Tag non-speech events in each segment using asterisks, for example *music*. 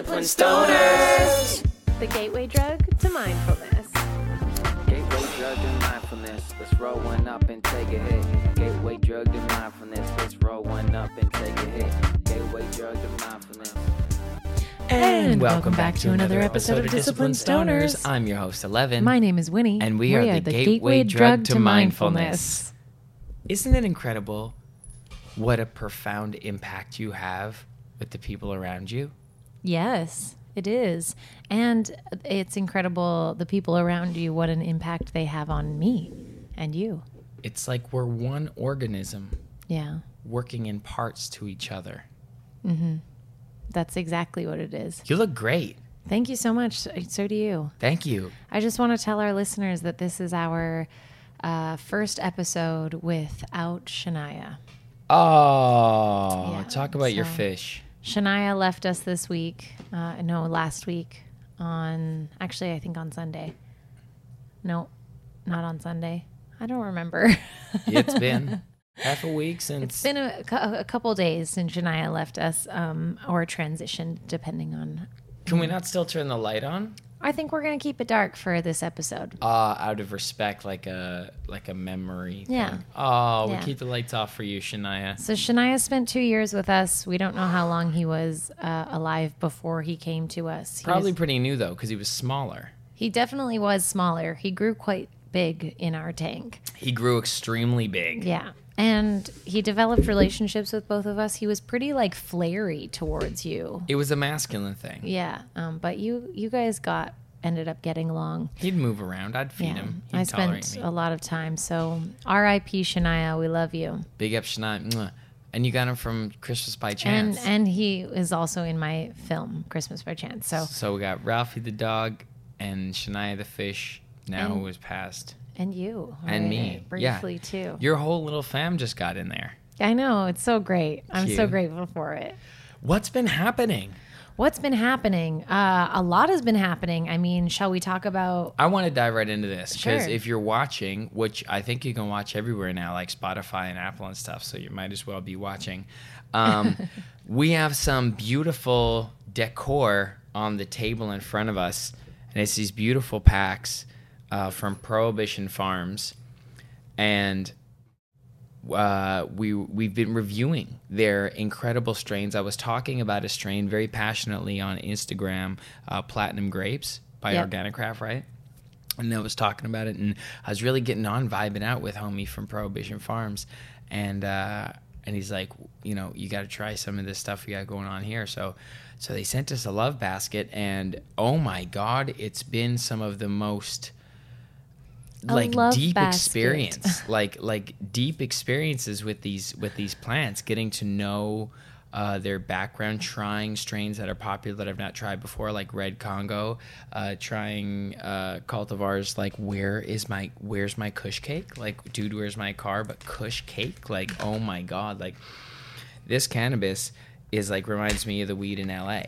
Discipline Stoners. The gateway drug to mindfulness. Gateway drug to mindfulness. Let's roll one up and take a hit. Gateway drug to mindfulness. Let's roll one up and take a hit. Gateway drug to mindfulness. And welcome back to another episode of Discipline Stoners. I'm your host, Eleven. My name is Winnie. And we are the gateway drug to mindfulness. Isn't it incredible what a profound impact you have with the people around you? Yes, it is. And it's incredible the people around you, what an impact they have on me and you. It's like we're one organism Yeah, working in parts to each other. Mm-hmm. that's exactly what it is. You look great. Thank you so much. So do you. Thank you. I just want to tell our listeners that this is our uh, first episode without Shania. Oh, Yeah, talk about your fish. Shania left us this week. Uh, no, last week on actually I think on Sunday. No, not on Sunday. I don't remember. It's *laughs* been half a week since. it's been a, a couple days since Shania left us, um, or transitioned, depending on. Can we not still turn the light on? I think we're gonna keep it dark for this episode. Uh, out of respect, like a like a memory. Yeah. Thing. Oh, Yeah. we keep the lights off for you, Shania. So Shania spent two years with us. We don't know how long he was uh, alive before he came to us. He Probably was- pretty new though, because he was smaller. he definitely was smaller. He grew quite big in our tank. He grew extremely big. Yeah. And he developed relationships with both of us. He was pretty like flary towards you. It was a masculine thing. Yeah. Um, but you you guys got ended up getting along. He'd move around. I'd feed Yeah. him. He'd I spent me. a lot of time. So R.I.P. Shania, we love you. Big up Shania. And you got him from Christmas by Chance. and and he is also in my film Christmas by Chance. So so we got Ralphie the dog and Shania the fish. Now it was passed. And you And right, me. briefly yeah. too. Your whole little fam just got in there. I know it's so great. I'm so grateful for it. What's been happening? What's been happening? Uh, a lot has been happening. I mean, shall we talk about? I want to dive right into this because Sure. if you're watching, which I think you can watch everywhere now, like Spotify and Apple and stuff, so you might as well be watching. Um, *laughs* we have some beautiful decor on the table in front of us, and it's these beautiful packs uh, from Prohibition Farms, and uh, we we've been reviewing their incredible strains. I was talking about a strain very passionately on Instagram, uh, Platinum Grapes by Yep. Organic Craft, right? And I was talking about it, and I was really getting on, vibing out with homie from Prohibition Farms, and uh, and he's like, you know, you got to try some of this stuff we got going on here. So, so they sent us a love basket, and oh my god, it's been some of the most Like deep basket. experience *laughs* like like deep experiences with these with these plants getting to know uh, their background trying strains that are popular that i've not tried before like red congo uh, trying uh, cultivars like where is my where's my kush cake? Like dude where's my car? But kush cake? Like oh my god like this cannabis is like reminds me of the weed in la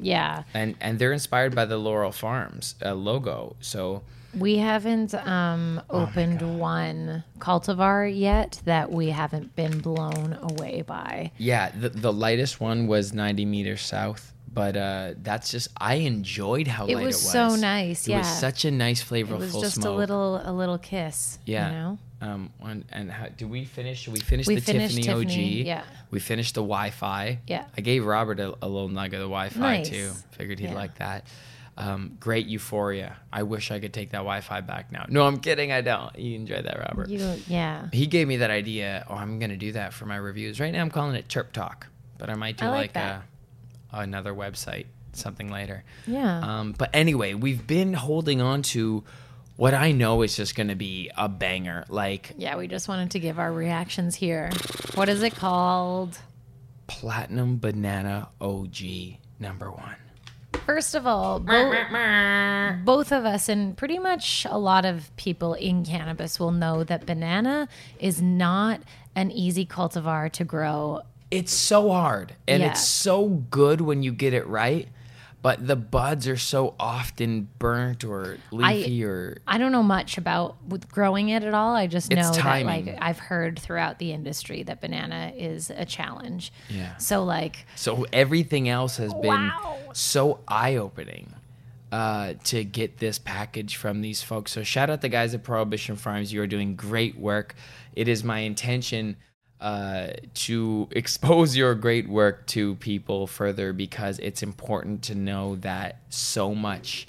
Yeah, and and they're inspired by the laurel farms uh, logo. So we haven't um, Oh opened one cultivar yet that we haven't been blown away by. Yeah, the, the lightest one was 90 meters south, but uh, that's just I enjoyed how It light was it was. so nice, It was such a nice It was just smoke. a little a little kiss. yeah. You know? Um, and, and how, do we finish? Should we finish We the finished Tiffany, Tiffany, OG? yeah. We finished the Wi-Fi. Yeah. I gave Robert a, a little nug of the Wi-Fi Nice. too. Figured he'd Yeah. like that. Um, great euphoria. I wish I could take that Wi-Fi back now. No, I'm kidding. I don't. You enjoyed that, Robert. You yeah. he gave me that idea. Oh, I'm gonna do that for my reviews. Right now, I'm calling it Chirp Talk, but I might do I like like, a another website, something later. Yeah. Um, but anyway, we've been holding on to what I know is just gonna be a banger. Like Yeah, we just wanted to give our reactions here. What is it called? Platinum Banana OG number one. First of all, bo- both of us and pretty much a lot of people in cannabis will know that banana is not an easy cultivar to grow. It's so hard and Yeah. it's so good when you get it right. but the buds are so often burnt or leafy or I don't know much about with growing it at all. I just know that like I've heard throughout the industry that banana is a challenge. Yeah. So like so everything else has been So eye-opening uh, to get this package from these folks. So shout out the guys at Prohibition Farms. You are doing great work. It is my intention uh, to *laughs* expose your great work to people further because it's important to know that so much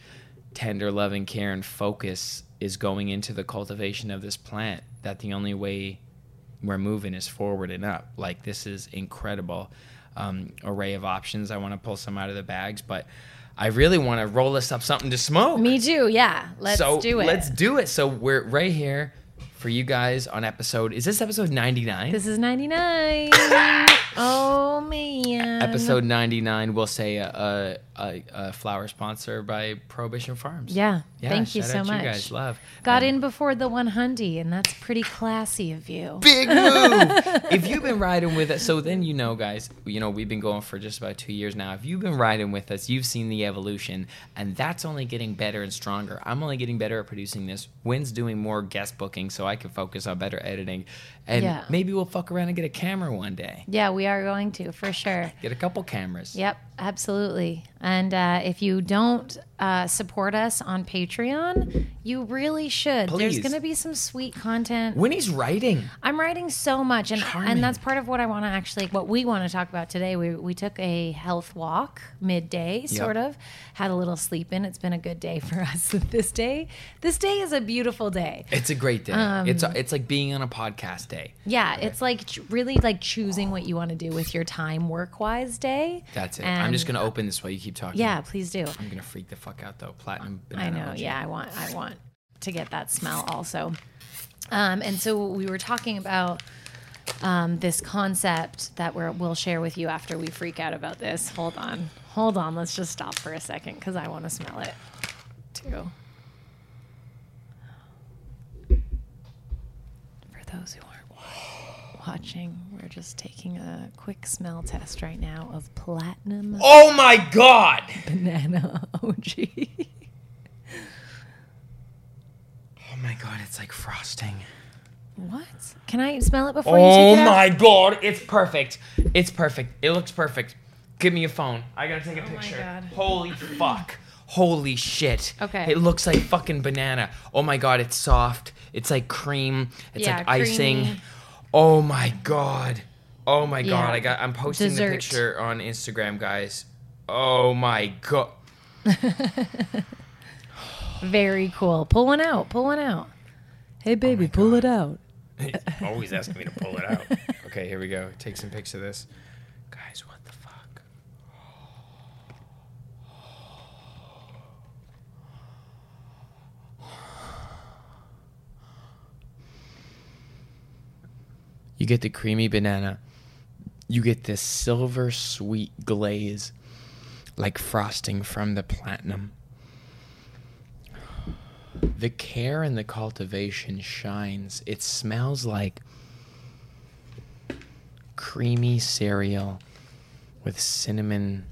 tender love and care and focus is going into the cultivation of this plant that the only way we're moving is forward and up. Like this is incredible um, array of options. I want to pull some out of the bags, but I really want to roll us up something to smoke. me too. Yeah. Let's so do it. Let's do it. So we're right here for you guys on episode. Is this episode ninety nine? This is 99. *laughs* oh man. Episode ninety nine. We'll say a, a, a, a flower sponsor by Prohibition Farms. Yeah. Yeah, Thank you so much. You guys love. Got And- in before the 100 and that's pretty classy of you. big move. *laughs* if you've been riding with us, so then you know, guys, you know, we've been going for just about two years now. If you've been riding with us, you've seen the evolution, and that's only getting better and stronger. I'm only getting better at producing this. Wynn's doing more guest booking so I can focus on better editing. And Yeah. maybe we'll fuck around and get a camera one day. Yeah, we are going to for sure. Get a couple cameras. Yep, absolutely. And uh, if you don't uh, support us on Patreon, you really should. There's going to be some sweet content. Winnie's writing. I'm writing so much, and Charming. and that's part of what I want to actually, what we want to talk about today. We we took a health walk midday, sort of, had a little sleep in. It's been a good day *laughs* for us. this day, this day is a beautiful day. It's a great day. Um, it's it's like being on a podcast day. Yeah, it's like really like choosing what you want to do with your time work wise day. That's it. I'm just gonna open this while you keep talking. Yeah, please do. I'm gonna freak the fuck out though. Platinum I know. OG. Yeah, I want. I want to get that smell also. Um, and so we were talking about um, this concept that we're, we'll share with you after we freak out about this. Hold on, hold on. Let's just stop for a second because I want to smell it too. For those who aren't watching, we're just taking a quick smell test right now of platinum Oh my god! banana *laughs* OG. Oh my god, it's like frosting. What? Can I smell it before you Oh take it out? my god, it's perfect. It's perfect. It looks perfect. Give me your phone. I gotta take a Oh picture. Holy fuck. Holy shit. Okay. It looks like fucking banana. Oh my god, it's soft. It's like cream. It's Yeah, like icing. Creamy. Oh my god. Oh my god. I got I'm posting Dessert. the picture on Instagram, guys. Oh my god. *laughs* Very cool. Pull one out. Pull one out. Hey, oh baby, pull it out. always asking me to pull it out. *laughs* okay, here we go. Take some pics of this. Guys, what the fuck? You get the creamy banana. You get this silver sweet glaze like frosting from the platinum. The care and the cultivation shines. It smells like creamy cereal with cinnamon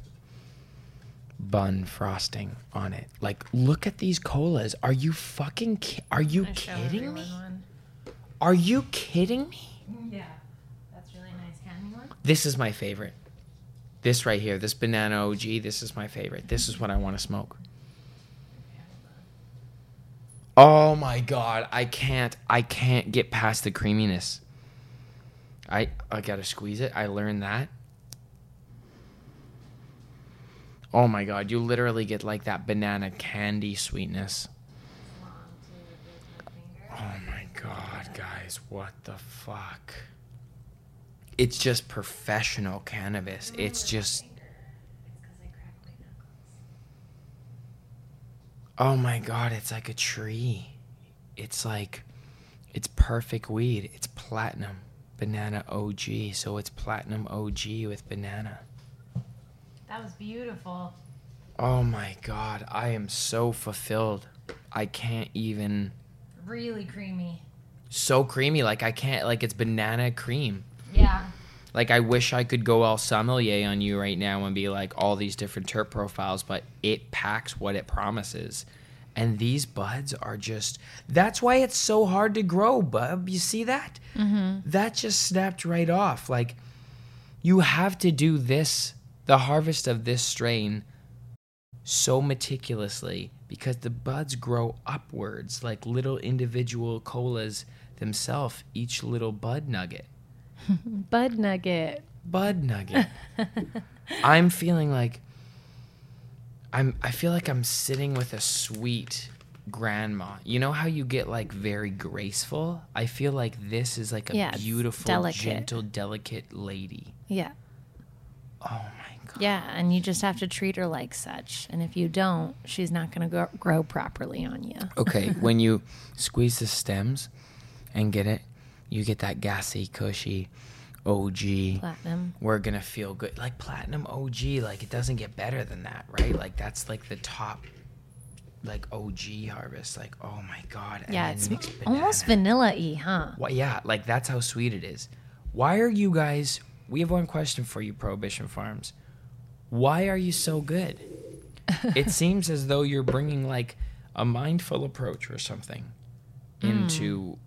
bun frosting on it. Like, look at these colas. Are you fucking ki- Are you kidding me? Are you kidding me? Yeah, that's really nice. Hand me one. This is my favorite. This right here, this banana OG, this is my favorite. This is what I want to smoke. Oh my god, I can't I can't get past the creaminess. I I got to squeeze it. I learned that. Oh my god, you literally get like that banana candy sweetness. Oh my god, guys, what the fuck? It's just professional cannabis. It's just Oh my god, it's like a tree. It's like it's perfect weed. It's platinum banana OG. So it's platinum OG with banana. That was beautiful. Oh my god, I am so fulfilled. I can't even Really creamy. so creamy like I can't like it's banana cream. Yeah. Like I wish I could go all sommelier on you right now and be like all these different terp profiles, but it packs what it promises. And these buds are just that's why it's so hard to grow, bub. You see that? Mm-hmm. That just snapped right off. Like you have to do this, the harvest of this strain so meticulously because the buds grow upwards like little individual colas themselves, each little bud nugget. *laughs* Bud nugget. Bud nugget. *laughs* I'm feeling like I'm I feel like I'm sitting with a sweet grandma. You know how you get like very graceful? I feel like this is like a Yeah, beautiful, delicate. gentle, delicate lady. Yeah. Oh my god. Yeah, and you just have to treat her like such. And if you don't, she's not going to grow, grow properly on you. Okay, *laughs* when you squeeze the stems and get it, you get that gassy, cushy OG. Platinum. We're gonna feel good. Like platinum OG, like it doesn't get better than that, right? Like that's like the top, like OG harvest. Like oh my god. and Yeah, it's almost vanilla y, huh? Why, yeah, like that's how sweet it is. Why are you guys? We have one question for you, Prohibition Farms. Why are you so good? *laughs* it seems as though you're bringing like a mindful approach or something mm. into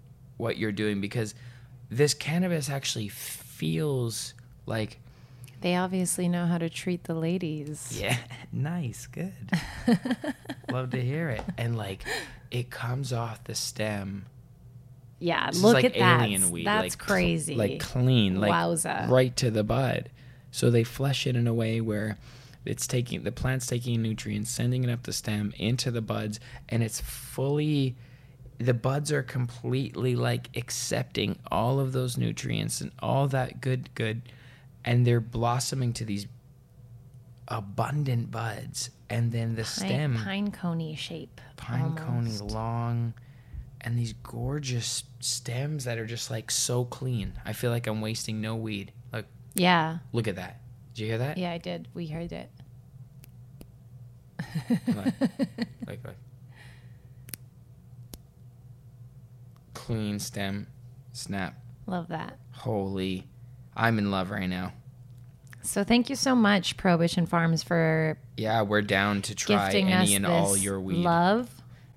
what you're doing because this cannabis actually feels like They obviously know how to treat the ladies. yeah, *laughs* nice, good. *laughs* Love to hear it. And like it comes off the stem Yeah, This is look like at that. weed. That's like, cl- crazy. Like clean, like Wowza. right to the bud. So they flush it in a way where it's taking the plant's taking nutrients, sending it up the stem into the buds, and it's fully the buds are completely like accepting all of those nutrients and all that good good and they're blossoming to these abundant buds and then the Pine, stem pine coney shape. pine coney long and these gorgeous stems that are just like so clean. I feel like I'm wasting no weed. Look, Yeah. look at that. Did you hear that? Yeah, I did. We heard it. *laughs* Clean stem, snap. Love that. Holy, I'm in love right now. So thank you so much, Prohibition Farms, for Yeah, we're down to try gifting us any and this all your weed. love,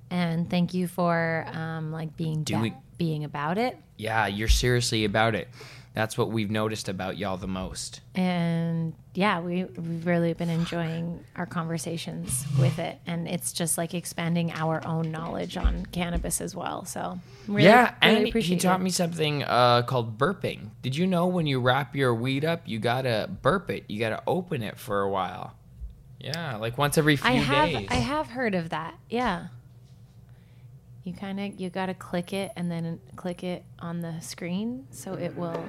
and thank you for um, like being Do ba- we- being about it. Yeah, you're seriously about it. That's what we've noticed about y'all the most. and yeah we, we've really been enjoying our conversations with it and it's just like expanding our own knowledge on cannabis as well so really, yeah, really and he taught it. me something uh, called burping. Did you know when you wrap your weed up, you gotta burp it? You gotta open it for a while. Yeah, like once every few i have days. i have heard of that yeah you kind of you got to click it and then click it on the screen so it will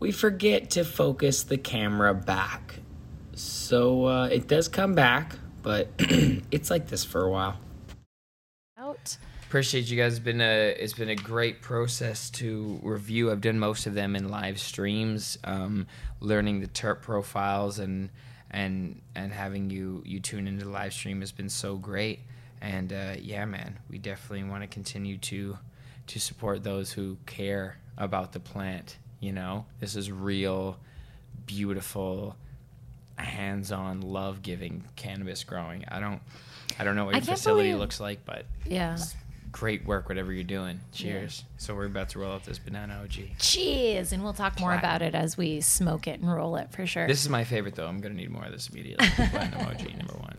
we forget to focus the camera back. So uh, it does come back, but *clears throat* it's like this for a while. out Appreciate you guys. It's been a it's been a great process to review. I've done most of them in live streams, um, learning the terp profiles and and and having you you tune into the live stream has been so great. And uh, yeah, man, we definitely want to continue to to support those who care about the plant. You know, this is real, beautiful, hands-on, love-giving cannabis growing. I don't I don't know what your facility believe- looks like, but yeah. great work whatever you're doing. Cheers. So we're about to roll out this banana og cheers and we'll talk more about it as we smoke it and roll it for sure. This is my favorite though. I'm gonna need more of this immediately. *laughs* Platinum og number one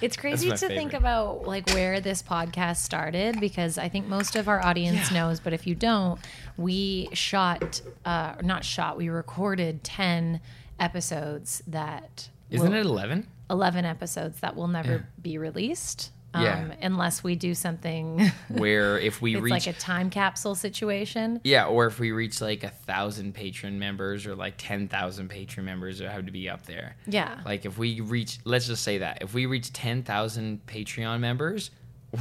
It's *laughs* crazy to think about like where this podcast started because I think most of our audience Yeah. knows, but if you don't, we shot, uh, not shot, we recorded ten episodes that isn't will- it 11 eleven episodes that will never Yeah. be released. Um, Yeah. unless we do something. *laughs* where if we it's reach like a time capsule situation. yeah or if we reach like a thousand Patreon members or like 10000 Patreon members it have to be up there Yeah. like if we reach let's just say that if we reach 10000 patreon members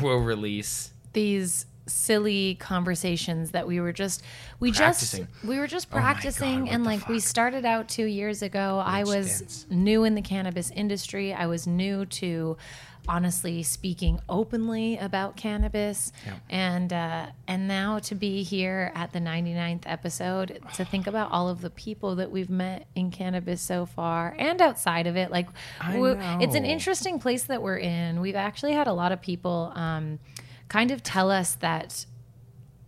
we'll release these silly conversations that we were just we Practicing. just we were just Oh God, practicing and the like we started out 2 years ago I was stints. new in the cannabis industry I was new to honestly speaking openly about cannabis. Yeah. and uh, and now to be here at the 99th episode to think about all of the people that we've met in cannabis so far and outside of it like it's an interesting place that we're in. We've actually had a lot of people um, kind of tell us that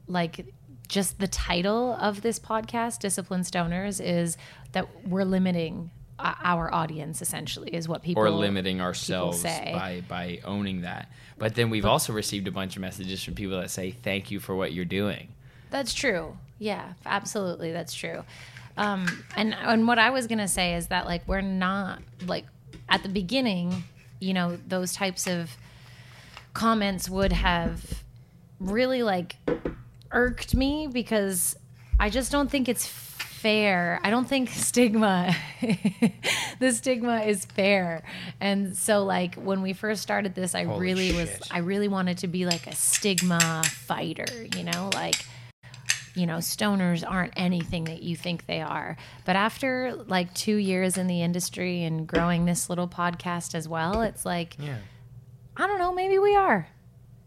like just the title of this podcast discipline stoners is that we're limiting our audience essentially is what people or limiting ourselves say. by by owning that. But then we've also received a bunch of messages from people that say thank you for what you're doing. That's true. Yeah, absolutely. That's true. Um, and and what I was gonna say is that like we're not like at the beginning, you know, those types of comments would have really like irked me because I just don't think it's fair. I don't think *laughs* stigma *laughs* the stigma is fair. And so like when we first started this, I Holy really was, I really wanted to be like a stigma fighter, you know, like you know, stoners aren't anything that you think they are. But after like 2 years in the industry and growing this little podcast as well, it's like Yeah. I don't know, maybe we are.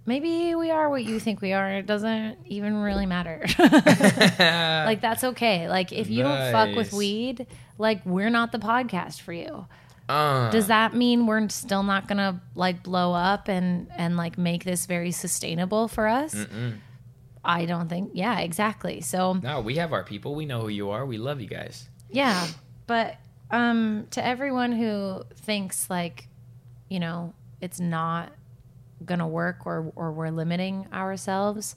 Maybe we are what you think we are. It doesn't even really matter. *laughs* *laughs* like that's okay. Like if you don't fuck with weed, like we're not the podcast for you. Uh, Does that mean we're still not gonna like blow up and and like make this very sustainable for us? I don't think. Yeah, exactly. So no, we have our people. We know who you are. We love you guys. yeah, but um, to everyone who thinks like, you know, it's not gonna work or or we're limiting ourselves,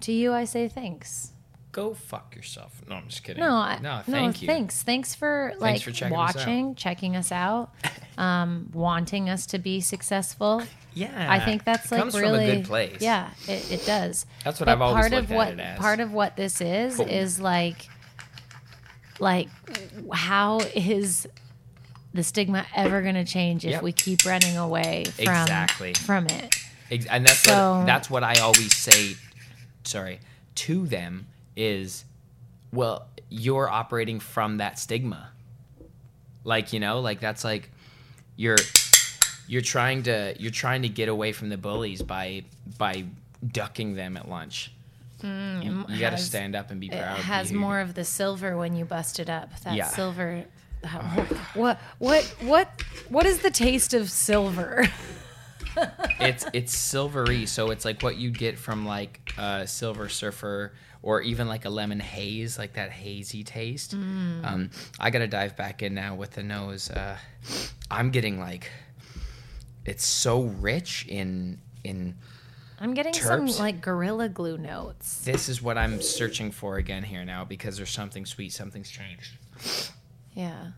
to you I say thanks. Go fuck yourself. No, I'm just kidding. No, I, no, no, thank you. Thanks, thanks for like for checking us watching, checking us out, *laughs* um, wanting us to be successful. Yeah, I think that's like comes really from a good place. Yeah, it, it does. That's what But I've always part of what it as. part of what this is Cool. is like, like, how is the stigma ever going to change if Yep. we keep running away from Exactly. from it? And that's So- what, that's what I always say. Sorry, to them is, well, you're operating from that stigma. Like you know, like that's like you're you're trying to you're trying to get away from the bullies by by ducking them at lunch. you got to Mm, stand up and be proud. It has you- more of the silver when you bust it up. That Yeah. silver. What what what what is the taste of silver? it's it's silvery, so it's like what you get from like a Silver Surfer or even like a lemon haze, like that hazy taste. Mm. Um, I gotta dive back in now with the nose. Uh, I'm getting like it's so rich in in. I'm getting some like gorilla glue notes. This is what I'm searching for again here now because there's something sweet, something's changed. Yeah.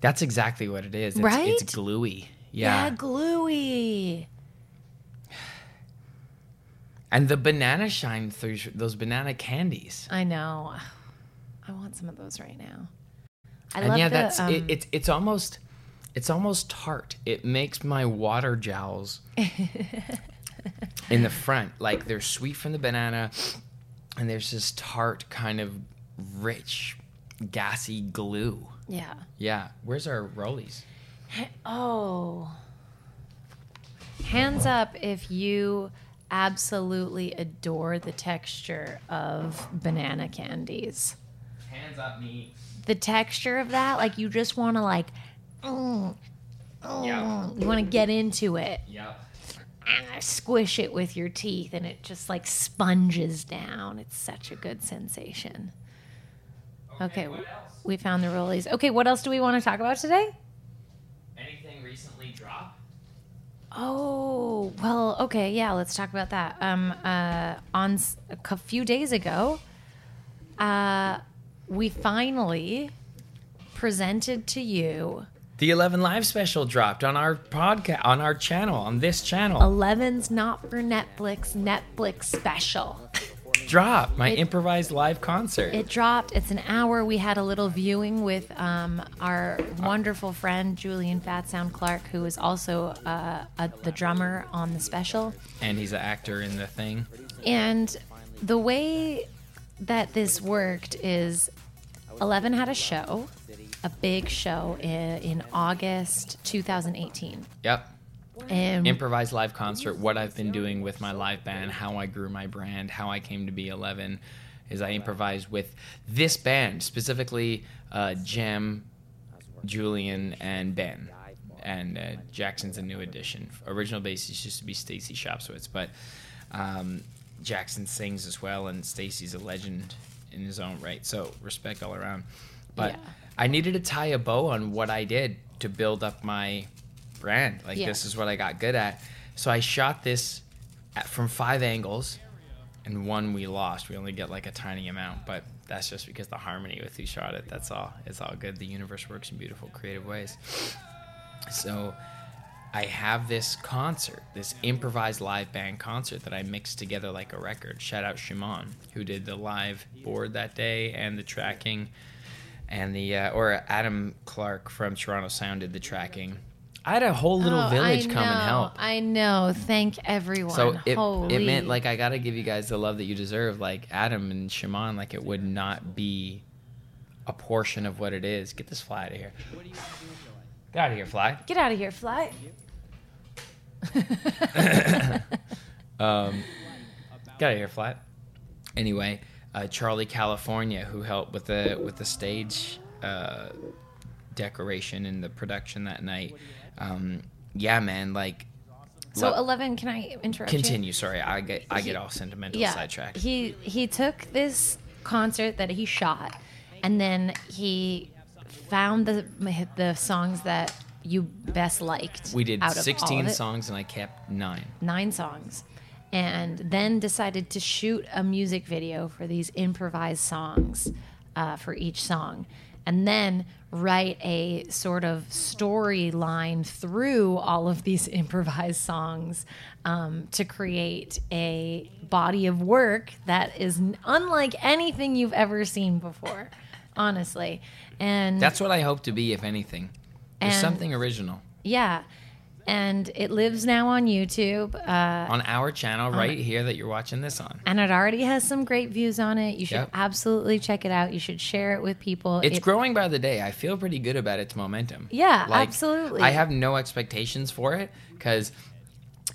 That's exactly what it is. It's, Right? It's gluey. Yeah. Yeah, gluey. And the banana shine through those banana candies. I know. I want some of those right now. I and love yeah, the, that's um, it, it's it's almost it's almost tart. It makes my water jowls *laughs* in the front like they're sweet from the banana, and there's this tart kind of rich, gassy glue. yeah. Yeah, where's our rollies? Oh. Hands up if you absolutely adore the texture of banana candies. Hands up, me. The texture of that, like you just want to like, mm, mm, Yeah. you want to get into it, Yep. ah, squish it with your teeth, and it just like sponges down. It's such a good sensation. Okay, we found the rollies. Okay, what else do we want to talk about today? Anything recently dropped? Oh, well, okay, yeah, let's talk about that. Um, uh, on s- a few days ago, uh, we finally presented to you The 11 Live special dropped on our podcast, on our channel, on this channel. 11's Not for Netflix Netflix special. Drop my It- improvised live concert. It dropped. It's an hour. We had a little viewing with um, our wonderful friend Julian Fat Sound Clark, who is also uh, a, the drummer on the special. and he's an actor in the thing. And the way that this worked is Eleven had a show a big show in, in August 2018. Yep. And Improvised live concert. What I've been doing with my live band, how I grew my brand, how I came to be 11, is I improvised with this band specifically, uh, Jem, Julian, and Ben. And uh, Jackson's a new addition. Original bassist used to be Stacy Shopswitz, but um, Jackson sings as well, and Stacy's a legend in his own right. So respect all around. But Yeah. I needed to tie a bow on what I did to build up my brand. Like Yeah. this is what I got good at. So I shot this at, from five angles, and one we lost. We only get like a tiny amount, but that's just because the harmony with who shot it. That's all. It's all good. The universe works in beautiful, creative ways. So I have this concert, this improvised live band concert that I mixed together like a record. Shout out Shimon, who did the live board that day and the tracking, and the uh, or Adam Clark from Toronto Sound did the tracking. I had a whole little Oh, village I come and help. I know. Thank everyone. So it, Holy. it meant like I gotta give you guys the love that you deserve. Like Adam and Shimon, like it would not be a portion of what it is. Get this fly out of here. Get out of here, fly. Get out of here, fly. *laughs* Um, get out of here, fly. Anyway, uh, Charlie California, who helped with the with the stage uh, decoration and the production that night. Um, yeah, man, like. So lo- eleven, can I interrupt you? continue. Sorry, I get I get all sentimental yeah, sidetracked. He he took this concert that he shot, and then he found the the songs that you best liked. we did out of 16 of it, songs and I kept nine. nine songs, and then decided to shoot a music video for these improvised songs uh, for each song, and then write a sort of storyline through all of these *laughs* improvised songs um, to create a body of work that is unlike anything you've ever seen before, honestly. And That's what I hope to be, if anything. There's And- something original yeah, and it lives now on YouTube. Uh, on our channel right here that you're watching this on. and it already has some great views on it. You should Yep. absolutely check it out. You should share it with people. It's It- growing by the day. I feel pretty good about its momentum. Yeah, absolutely. I have no expectations for it because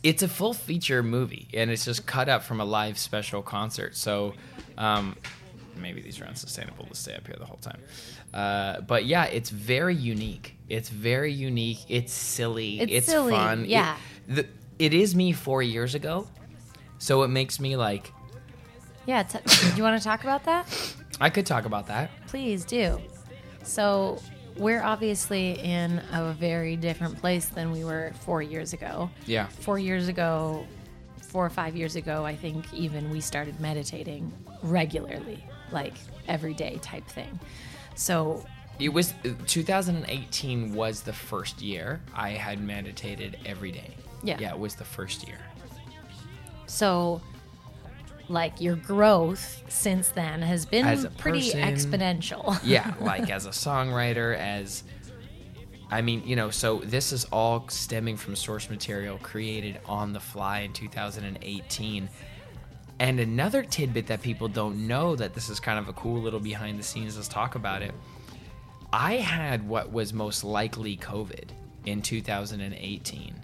it's a full feature movie and it's just cut up from a live special concert. So um, maybe these are unsustainable to stay up here the whole time. Uh, but yeah, it's very unique. It's very unique. It's silly. It's It's, silly, fun. It- yeah. the, it is me four years ago. So it makes me like, yeah. T- *coughs* do you want to talk about that? I could talk about that. Please do. So we're obviously in a very different place than we were four years ago. Yeah. Four years ago, four or five years ago, I think even we started meditating regularly, like every day type thing. So It was 2018 was the first year I had meditated every day. Yeah. Yeah, it was the first year. So, like your growth since then has been pretty person, exponential. *laughs* Yeah, like as a songwriter, as I mean, you know, so this is all stemming from source material created on the fly in 2018. And another tidbit that people don't know that this is kind of a cool little behind the scenes, let's talk about it. I had what was most likely COVID in 2018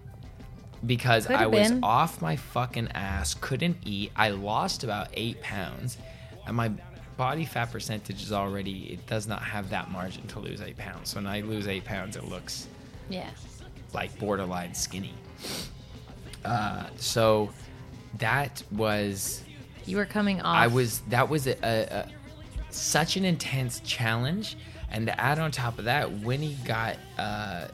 because Could I was been. off my fucking ass, couldn't eat. I lost about eight pounds, and my body fat percentage is already, it does not have that margin to lose eight pounds. So when I lose eight pounds, it looks yeah. like borderline skinny. Uh, so that was You were coming off. I was that was a, a, a such an intense challenge, and to add on top of that, Winnie got uh,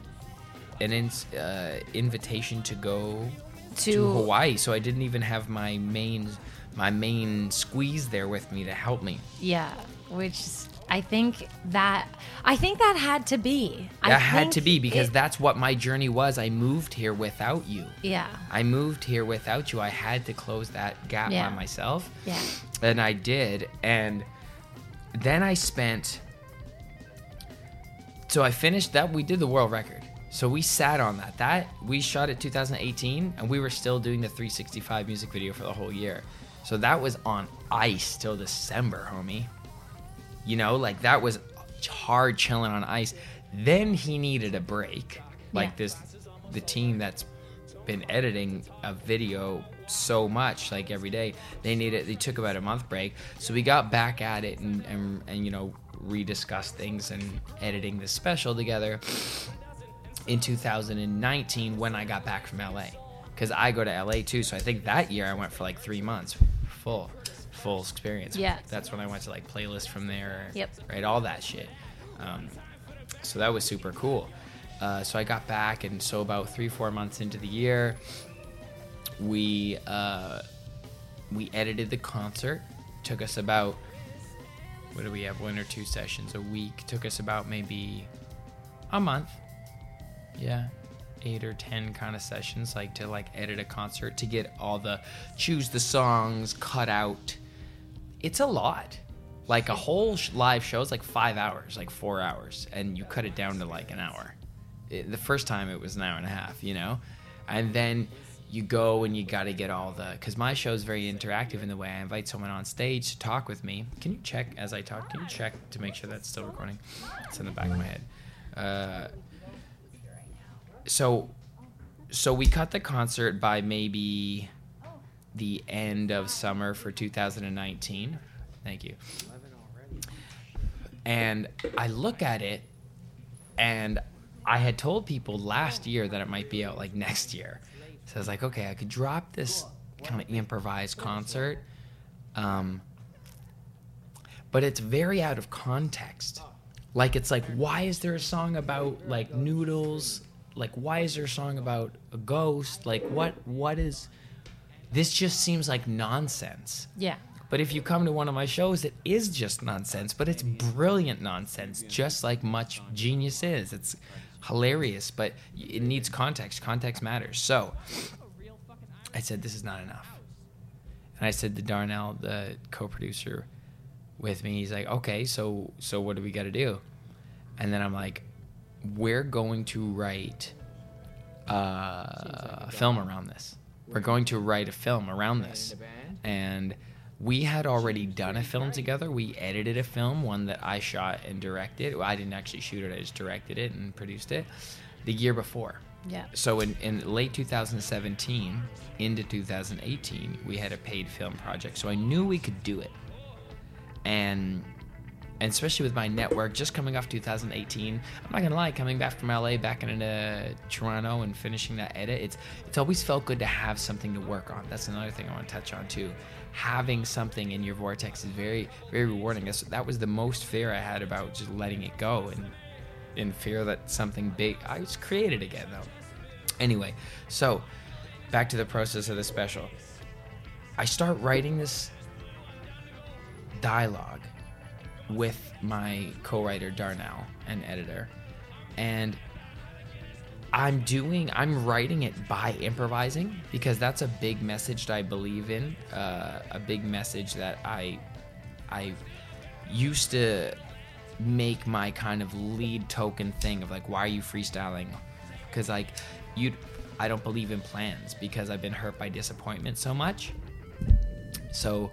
an in, uh, invitation to go to, To- Hawaii, so I didn't even have my main my main squeeze there with me to help me. Yeah, which is- I think that I think that had to be. I That had to be because it- that's what my journey was. I moved here without you. yeah, I moved here without you. I had to close that gap Yeah. by myself. yeah, And I did. And then I spent. So I finished that. We did the world record. So we sat on that. That we shot it 2018, and we were still doing the 365 music video for the whole year. So that was on ice till December, homie. You know, like that was hard chilling on ice. Then he needed a break. Like Yeah. this, the team that's been editing a video so much, like every day, they needed. They took about a month break, so we got back at it and and, and you know rediscussed things and editing this special together in 2019 when I got back from LA. Because I go to LA too, so I think that year I went for like three months, full, full experience. Yeah. That's when I went to like playlist from there. Yep. Right, all that shit. Um, so that was super cool. Uh, so I got back, and so about three, four months into the year, we uh, we edited the concert. Took us about what do we have? One or two sessions a week. Took us about maybe a month. Yeah, eight or ten kind of sessions, like to like edit a concert to get all the choose the songs, cut out. It's a lot. Like a whole sh- live show is like five hours, like four hours, and you cut it down to like an hour. It, the first time it was an hour and a half, you know, and then you go and you got to get all the because my show is very interactive in the way I invite someone on stage to talk with me. Can you check as I talk? Can you check to make sure that's still recording? It's in the back of my head. Uh, so so we cut the concert by maybe the end of summer for 2019 thank you and i look at it and i had told people last year that it might be out like next year so i was like okay i could drop this kind of improvised concert um, but it's very out of context. Like it's like why is there a song about like noodles? Like why is there a song about a ghost? Like what what is this just seems like nonsense. Yeah. But if you come to one of my shows, it is just nonsense, but it's brilliant nonsense, just like much genius is. It's hilarious, but it needs context. Context matters. So I said, this is not enough. And I said to Darnell, the co-producer with me, he's like, okay, so so what do we got to do? And then I'm like, we're going to write uh, a film around this. We're going to write a film around this. And we had already done a film together. We edited a film, one that I shot and directed. Well, I didn't actually shoot it, I just directed it and produced it the year before. Yeah. So in, in late 2017 into 2018, we had a paid film project. So I knew we could do it. And and especially with my network just coming off 2018 i'm not gonna lie coming back from la back into toronto and finishing that edit it's it's always felt good to have something to work on. That's another thing i want to touch on too. Having something in your vortex is very very rewarding. That's, that was the most fear i had about just letting it go and in fear that something big i was created again though. Anyway so back to the process of the special. I start writing this dialogue with my co-writer Darnell and editor. And I'm doing I'm writing it by improvising because that's a big message that I believe in uh, a big message that I I used to make my kind of lead token thing of like why are you freestyling? Because like you I don't believe in plans because I've been hurt by disappointment so much. So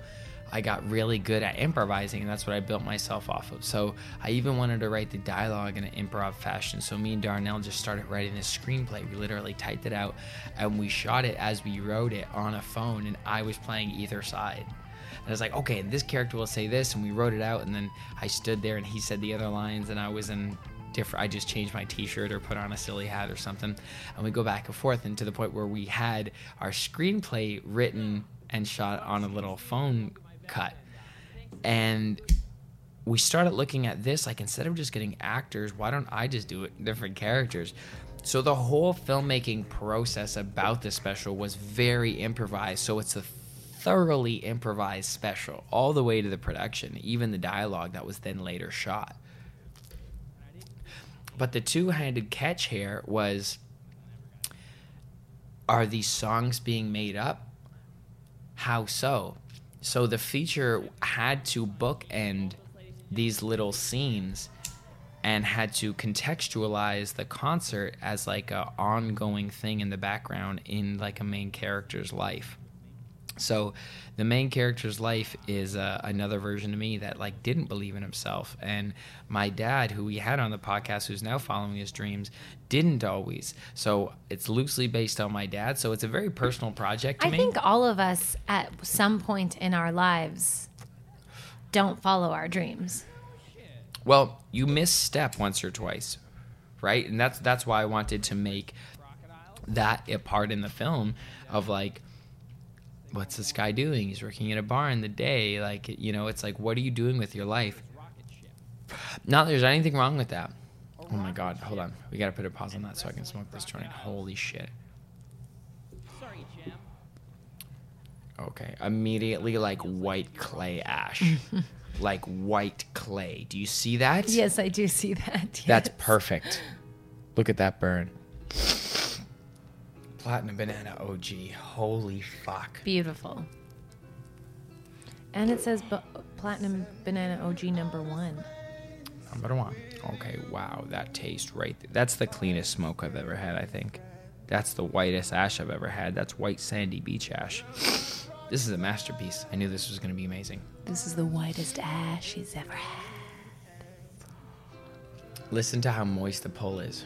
I got really good at improvising, and that's what I built myself off of. So I even wanted to write the dialogue in an improv fashion. So me and Darnell just started writing this screenplay. We literally typed it out, and we shot it as we wrote it on a phone, and I was playing either side. And I was like, okay, this character will say this, and we wrote it out, and then I stood there, and he said the other lines, and I was in different. I just changed my T-shirt or put on a silly hat or something, and we go back and forth, and to the point where we had our screenplay written and shot on a little phone cut. And we started looking at this like instead of just getting actors, why don't I just do it different characters? So the whole filmmaking process about the special was very improvised. So it's a thoroughly improvised special all the way to the production, even the dialogue that was then later shot. But the two-handed catch here was are these songs being made up? How so? So the feature had to bookend these little scenes and had to contextualize the concert as like a ongoing thing in the background in like a main character's life. So the main character's life is uh, another version of me that like didn't believe in himself, and my dad, who we had on the podcast, who's now following his dreams, didn't always. So it's loosely based on my dad. So it's a very personal project to I me. think all of us at some point in our lives don't follow our dreams. Well, you misstep once or twice, right? And that's that's why I wanted to make that a part in the film of like what's this guy doing? He's working at a bar in the day. Like, you know, it's like, what are you doing with your life? Not that there's anything wrong with that. Oh my God, hold on. We got to put a pause on that so I can smoke this joint. Holy shit. Sorry, Jim. Okay, immediately like white clay ash. *laughs* like white clay. Do you see that? Yes, I do see that. That's perfect. Look at that burn. Platinum Banana OG. Holy fuck. beautiful. And it says bu- Platinum Banana OG number one. Number one. Okay, wow. That taste right there. That's the cleanest smoke I've ever had, I think. That's the whitest ash I've ever had. That's white sandy beach ash. This is a masterpiece. I knew this was going to be amazing. This is the whitest ash he's ever had. Listen to how moist the pull is.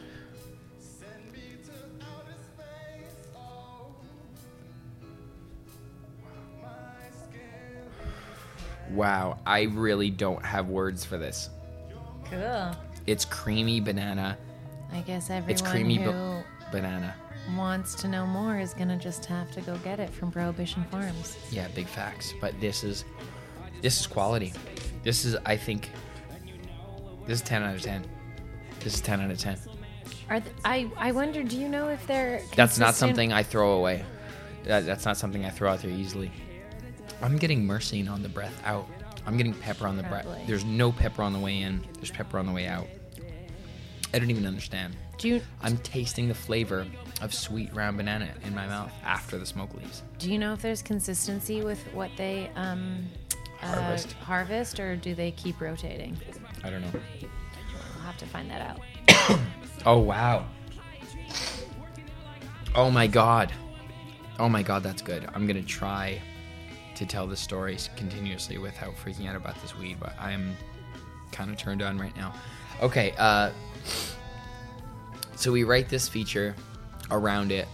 Wow, I really don't have words for this. Cool. It's creamy banana. I guess everyone It's creamy who ba- banana. wants to know more is gonna just have to go get it from Prohibition Farms. Yeah, big facts. But this is this is quality. This is I think this is 10 out of 10. This is 10 out of 10. Are th- I I wonder? Do you know if they're That's not something I throw away. That, that's not something I throw out there easily. I'm getting myrcene on the breath out. I'm getting pepper on the breath. Probably. There's no pepper on the way in. There's pepper on the way out. I don't even understand. Do you I'm tasting the flavor of sweet round banana in my mouth after the smoke leaves. do you know if there's consistency with what they um Harvest. uh, harvest, or do they keep rotating? I don't know. We'll have to find that out. *coughs* Oh wow. Oh my god. Oh my god, that's good. I'm gonna try to tell the story continuously without freaking out about this weed, but I'm kind of turned on right now. Okay, uh, so we write this feature around it,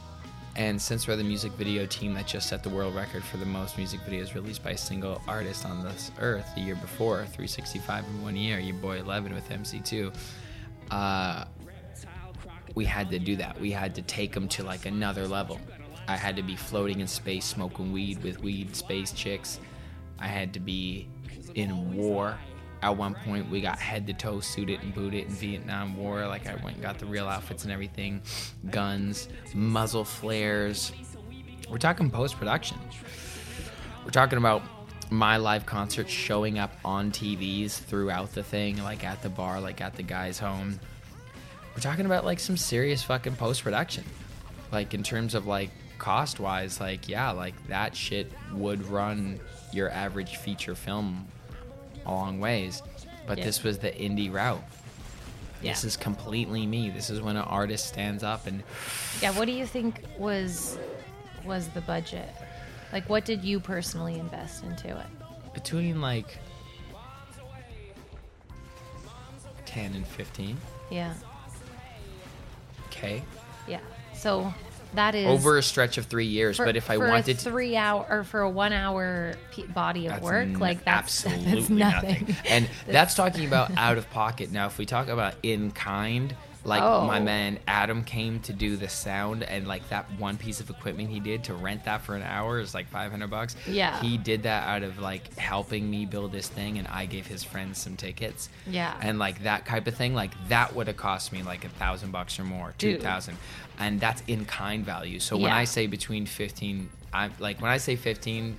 and since we're the music video team that just set the world record for the most music videos released by a single artist on this earth the year before, 365 in one year, your boy 11 with MC2, uh, we had to do that. We had to take them to like another level. I had to be floating in space smoking weed with weed space chicks. I had to be in war. At one point, we got head to toe suited and booted in Vietnam War. Like I went and got the real outfits and everything, guns, muzzle flares. We're talking post production. We're talking about my live concert showing up on TVs throughout the thing, like at the bar, like at the guy's home. We're talking about like some serious fucking post production. Like in terms of like cost wise, like yeah, like that shit would run your average feature film a long ways. But Yeah. this was the indie route. This is completely me. This is when an artist stands up and Yeah. What do you think was was the budget? Like, what did you personally invest into it? between like 10 and 15 Yeah. k Yeah. So that is over a stretch of three years. for, but if I for wanted three hour or for a one hour p- body of work, n- like that's *laughs* absolutely that's nothing. And *laughs* that's talking about out of pocket. Now, if we talk about in kind, like Oh. my man Adam came to do the sound, and like that one piece of equipment he did to rent that for an hour is like five hundred bucks. Yeah. he did that out of like helping me build this thing, and I gave his friends some tickets. Yeah. and like that type of thing, like that would have cost me like a thousand bucks or more, two thousand, and that's in kind value. So when Yeah. I say between fifteen, I'm like when I say fifteen.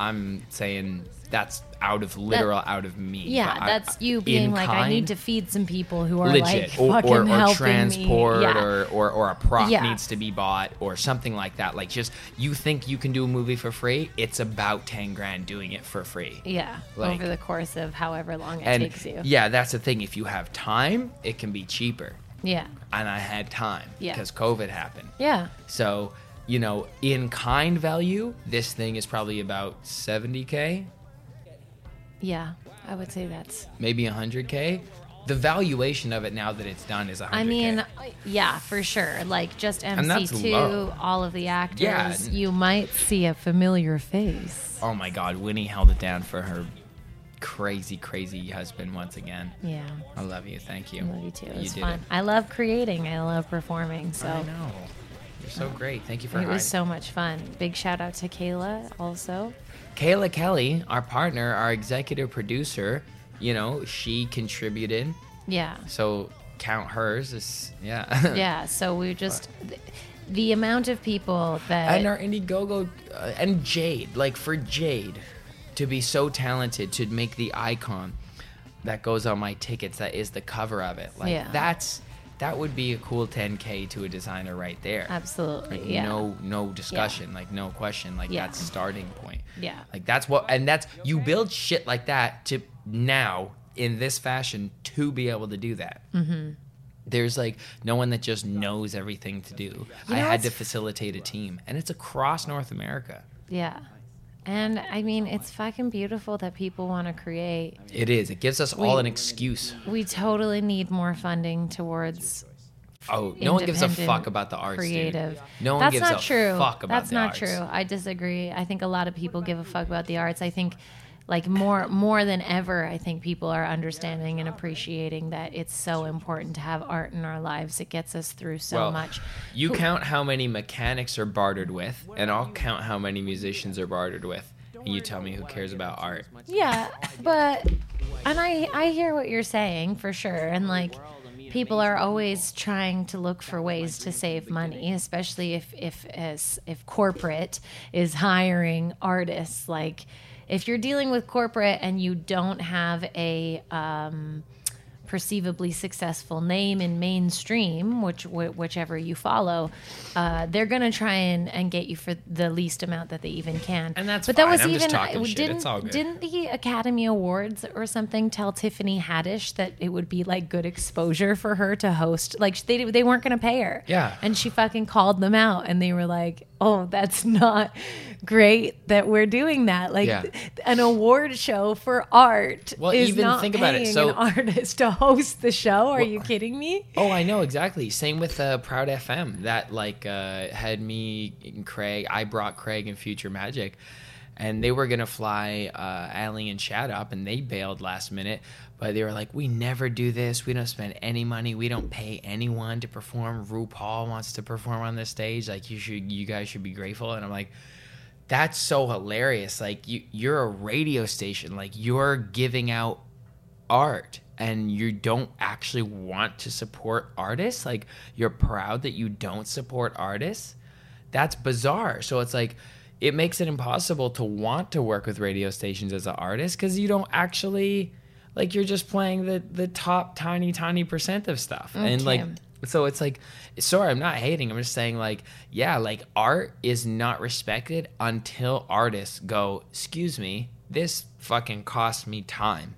I'm saying that's out of literal out of me. Yeah, I- that's you being like, I need to feed some people who are legit like or, fucking or, or helping transport me. Yeah. or, or or a prop Yeah. needs to be bought or something like that. Like just you think you can do a movie for free? It's about ten grand doing it for free. yeah, Like- over the course of however long it And takes you. yeah, that's the thing. If you have time, it can be cheaper. Yeah, And I had time Yeah. because COVID happened. yeah. So you know, in kind value, this thing is probably about 70k, Yeah, I would say that's. maybe 100k. The valuation of it now that it's done is 100k. I mean, yeah, for sure. Like just MC2, all of the actors, Yeah. you might see a familiar face. oh my God, Winnie held it down for her crazy, crazy husband once again. Yeah, I love you. Thank you. I love you too. It was did fun. it. I love creating. I love performing. So I know. You're so great. Thank you for it was so much fun. Big shout out to Kayla also. Kayla Kelly, our partner, our executive producer, you know, she contributed. Yeah. So count hers. Is, yeah. *laughs* Yeah. So we just th- the amount of people that and our Indiegogo uh, and Jade, like for Jade to be so talented to make the icon that goes on my tickets, that is the cover of it. Like Yeah. that's that would be a cool 10k to a designer right there. absolutely. Like yeah. no no discussion, like no question, like Yeah. that's starting point. Yeah. Like that's what and that's you build shit like that to now in this fashion to be able to do that. Mm-hmm. There's like no one that just knows everything to do. I had to facilitate a team, and it's across North America. Yeah. And I mean, it's fucking beautiful that people want to create. It is. It gives us all an excuse. We totally need more funding towards Oh, no one gives a fuck about the arts. dude. creative. No one That's gives not a true. fuck about the arts. That's the not arts. true. I disagree. I think a lot of people give a fuck about the arts. I think like more more than ever I think people are understanding and appreciating that it's so important to have art in our lives. It gets us through so Well, much. You count how many mechanics are bartered with, and I'll count how many musicians are bartered with. And you tell me who cares about art. Yeah, but and I I hear what you're saying for sure, and like people are always trying to look for ways to save money, especially if if as if corporate is hiring artists. Like if you're dealing with corporate and you don't have a um, perceivably successful name in mainstream, which wh- whichever you follow, uh, they're gonna try and, and get you for the least amount that they even can. And that's but that was I'm even talking didn't It's all good. didn't the Academy Awards or something tell Tiffany Haddish that it would be like good exposure for her to host? Like they they weren't gonna pay her. Yeah. and she fucking called them out, and they were like, "Oh, that's not great that we're doing that. Like Yeah. th- an award show for art Well, is even not think about it. So- an *laughs* artist to host the show. Are you kidding me? Oh, I know exactly. Same with uh, Proud FM. That like uh, had me and Craig. I brought Craig and Future Magic, and they were gonna fly uh, Allie and Chad up, and they bailed last minute. But they were like, "We never do this. We don't spend any money. We don't pay anyone to perform. RuPaul wants to perform on this stage. Like you should, you guys should be grateful." And I'm like. That's so hilarious. Like you, you're a radio station. Like you're giving out art and you don't actually want to support artists like you're proud that you don't support artists that's bizarre so it's like it makes it impossible to want to work with radio stations as an artist because you don't actually like you're just playing the the top tiny tiny percent of stuff. Mm, and like so it's like sorry i'm not hating. I'm just saying like yeah like art is not respected until artists go excuse me this fucking cost me time.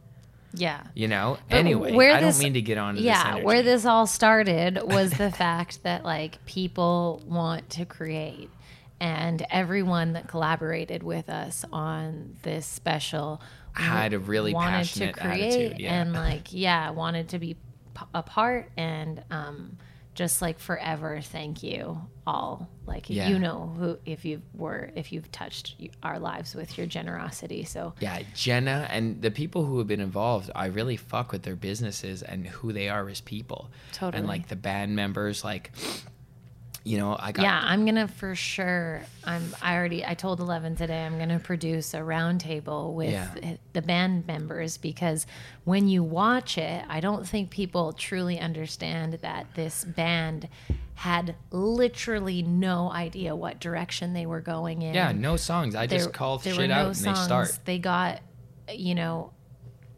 Yeah. you know? But anyway where i this- don't mean to get on to yeah, this where this all started was the *laughs* fact that like people want to create, and everyone that collaborated with us on this special Had a really wanted passionate to create attitude, yeah. and *laughs* like yeah, wanted to be p- a part and um, just like forever thank you all like Yeah. you know who if you were if you've touched our lives with your generosity so yeah jenna and the people who have been involved i really fuck with their businesses and who they are as people Totally. and like the band members like you know i got yeah i'm gonna for sure i'm i already i told 11 today i'm gonna produce a roundtable with Yeah. the band members because when you watch it i don't think people truly understand that this band had literally no idea what direction they were going in yeah no songs i just There- call there shit were out no and songs. they start They got, you know,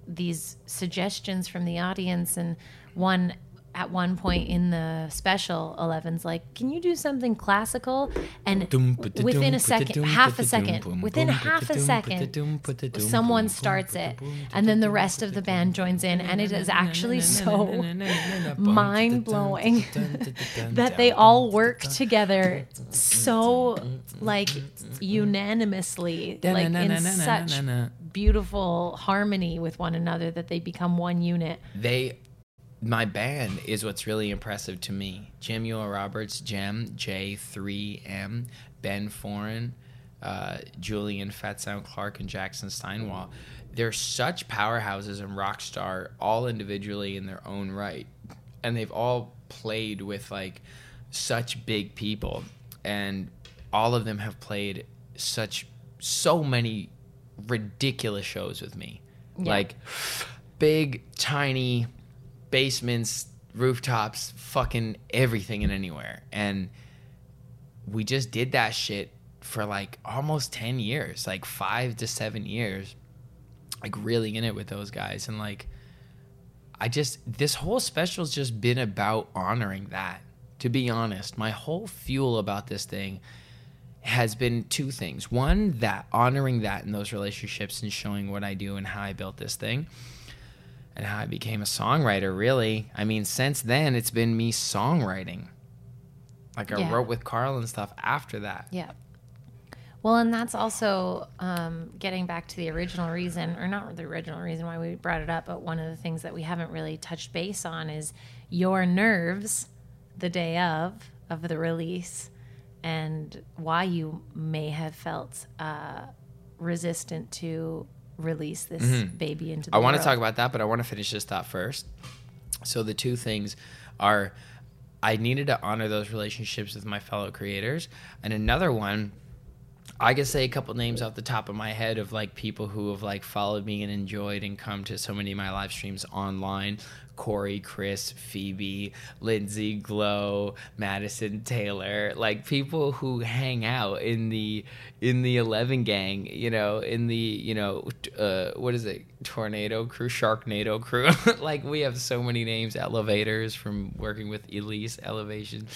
these suggestions from the audience, and one at one point in the special, Eleven's like, "Can you do something classical?" And within a second, half a second, within half a second, someone starts it, and then the rest of the band joins in, and it is actually so mind blowing that they all work together so like unanimously, like in such beautiful harmony with one another that they become one unit. they my band is what's really impressive to me. Jamuel Roberts, Jem, J3M, Ben Foreign, uh, Julian Fat Sound Clark, and Jackson Steinwall. They're such powerhouses and rock star, all individually in their own right. And they've all played with like such big people. And all of them have played such so many ridiculous shows with me. Yeah. Like big, tiny basements, rooftops, fucking everything and anywhere. And we just did that shit for like almost 10 years, like five to seven years, like really in it with those guys. And like, I just, this whole special's just been about honoring that, to be honest. My whole fuel about this thing has been two things. One, that honoring that in those relationships and showing what I do and how I built this thing and how I became a songwriter, really. I mean, since then, it's been me songwriting. Like, I Yeah. wrote with Carl and stuff after that. Yeah. Well, and that's also um, getting back to the original reason, or not the original reason why we brought it up, but one of the things that we haven't really touched base on is your nerves the day of of the release, and why you may have felt uh, resistant to release this baby into the Mm-hmm. I want to talk about that, but I want to finish this thought first. So the two things are I needed to honor those relationships with my fellow creators, and another one I could say a couple names off the top of my head of like people who have like followed me and enjoyed and come to so many of my live streams online. Corey, Chris, Phoebe, Lindsay, Glow, Madison, Taylor, like people who hang out in the in the Eleven gang, you know, in the you know, uh, what is it, Tornado Crew, Sharknado Crew. *laughs* like we have so many names, elevators from working with Elise, Elevation,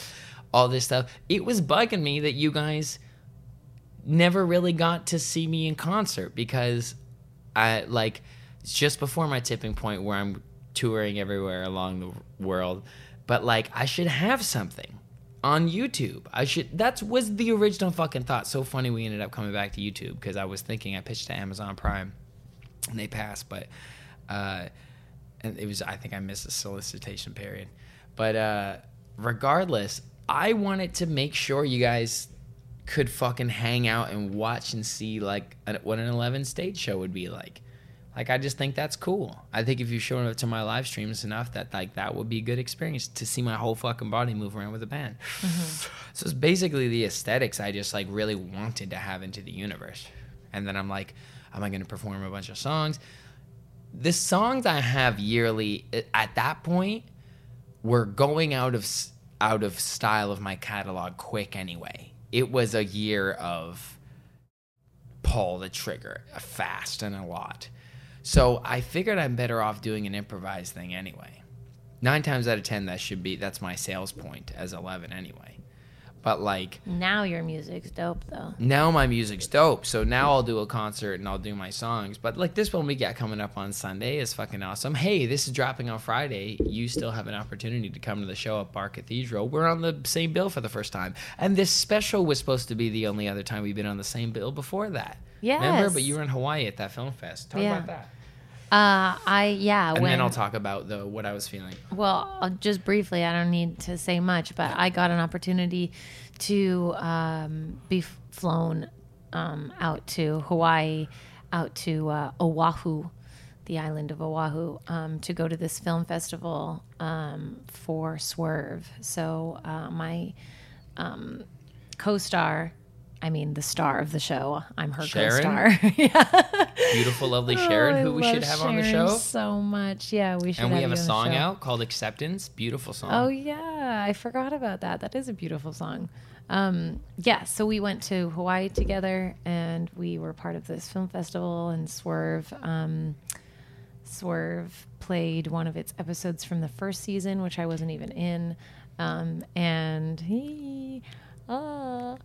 all this stuff. It was bugging me that you guys never really got to see me in concert because I like just before my tipping point where I'm touring everywhere along the world. But like I should have something on YouTube. I should that was the original fucking thought. So funny we ended up coming back to YouTube because I was thinking I pitched to Amazon Prime and they passed, but uh and it was I think I missed the solicitation period. But uh regardless, I wanted to make sure you guys could fucking hang out and watch and see like what an 11 stage show would be like. Like I just think that's cool. I think if you showed up to my live streams enough, that like that would be a good experience to see my whole fucking body move around with a band. Mm-hmm. So it's basically the aesthetics I just like really wanted to have into the universe. And then I'm like, am I going to perform a bunch of songs? The songs I have yearly eh, at that point were going out of out of style of my catalog quick anyway. It was a year of pull the trigger fast and a lot. So I figured I'm better off doing an improvised thing anyway. Nine times out of ten, that should be that's my sales point as eleven anyway. But like Now your music's dope though. now my music's dope. So now I'll do a concert and I'll do my songs. But like this one we got coming up on Sunday is fucking awesome. Hey, this is dropping on Friday. You still have an opportunity to come to the show at Bar Cathedral. We're on the same bill for the first time. And this special was supposed to be the only other time we've been on the same bill before that. Yeah. Remember? But you were in Hawaii at that film fest. Talk Yeah. about that. Uh, I yeah. And when, then I'll talk about the what I was feeling. Well, uh, just briefly, I don't need to say much, but I got an opportunity to um, be flown um, out to Hawaii, out to uh, Oahu, the island of Oahu, um, to go to this film festival um, for Swerve. So uh, my um, co-star. I mean, the star of the show. I'm her Sharon? co-star. *laughs* yeah. Beautiful, lovely Oh, Sharon, I who we should have on the show. So much, yeah. We should. And we have you a song out called Acceptance. Beautiful song. Oh yeah, I forgot about that. That is a beautiful song. Um, yeah, so we went to Hawaii together, and we were part of this film festival. And Swerve, um, Swerve played one of its episodes from the first season, which I wasn't even in. Um, and he, uh,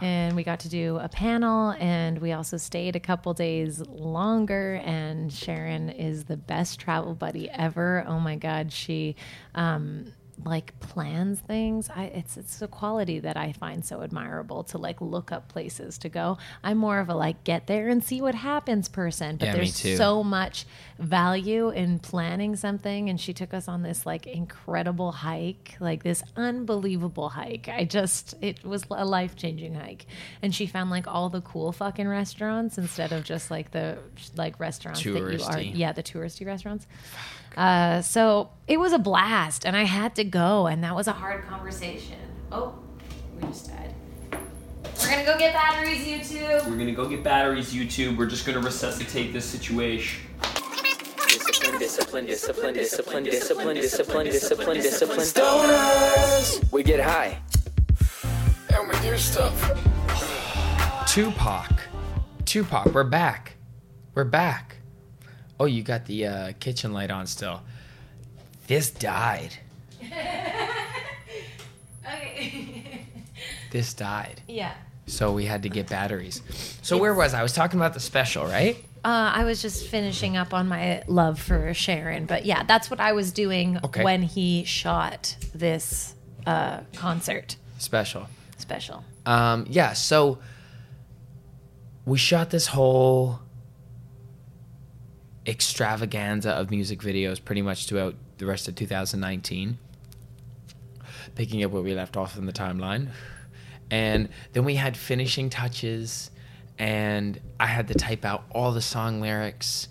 and we got to do a panel and we also stayed a couple days longer and sharon is the best travel buddy ever. Oh my god she um, like plans things I, it's it's a quality that i find so admirable to like look up places to go. I'm more of a like get there and see what happens person but Yeah, there's so much value in planning something and she took us on this like incredible hike like this unbelievable hike. I just it was a life-changing hike. And she found like all the cool fucking restaurants instead of just like the like restaurants that you are yeah the touristy restaurants uh, so it was a blast and i had to go and that was a hard conversation oh we just died we're gonna go get batteries youtube We're gonna go get batteries, YouTube. We're just gonna resuscitate this situation. Discipline, discipline, discipline, discipline, discipline, discipline, discipline, discipline. Stoners! We get high. And we do stuff. Tupac. Tupac, we're back. We're back. Oh, you got the uh, kitchen light on still. This died. *laughs* okay *laughs* This died. yeah So we had to get *laughs* batteries. So where was I? I was talking about the special, right? Uh, I was just finishing up on my love for Sharon, but yeah, that's what I was doing Okay. when he shot this uh, concert Special. special. Um, yeah, so we shot this whole extravaganza of music videos pretty much throughout the rest of 2019. Picking up where we left off in the timeline. And then we had finishing touches, and I had to type out all the song lyrics,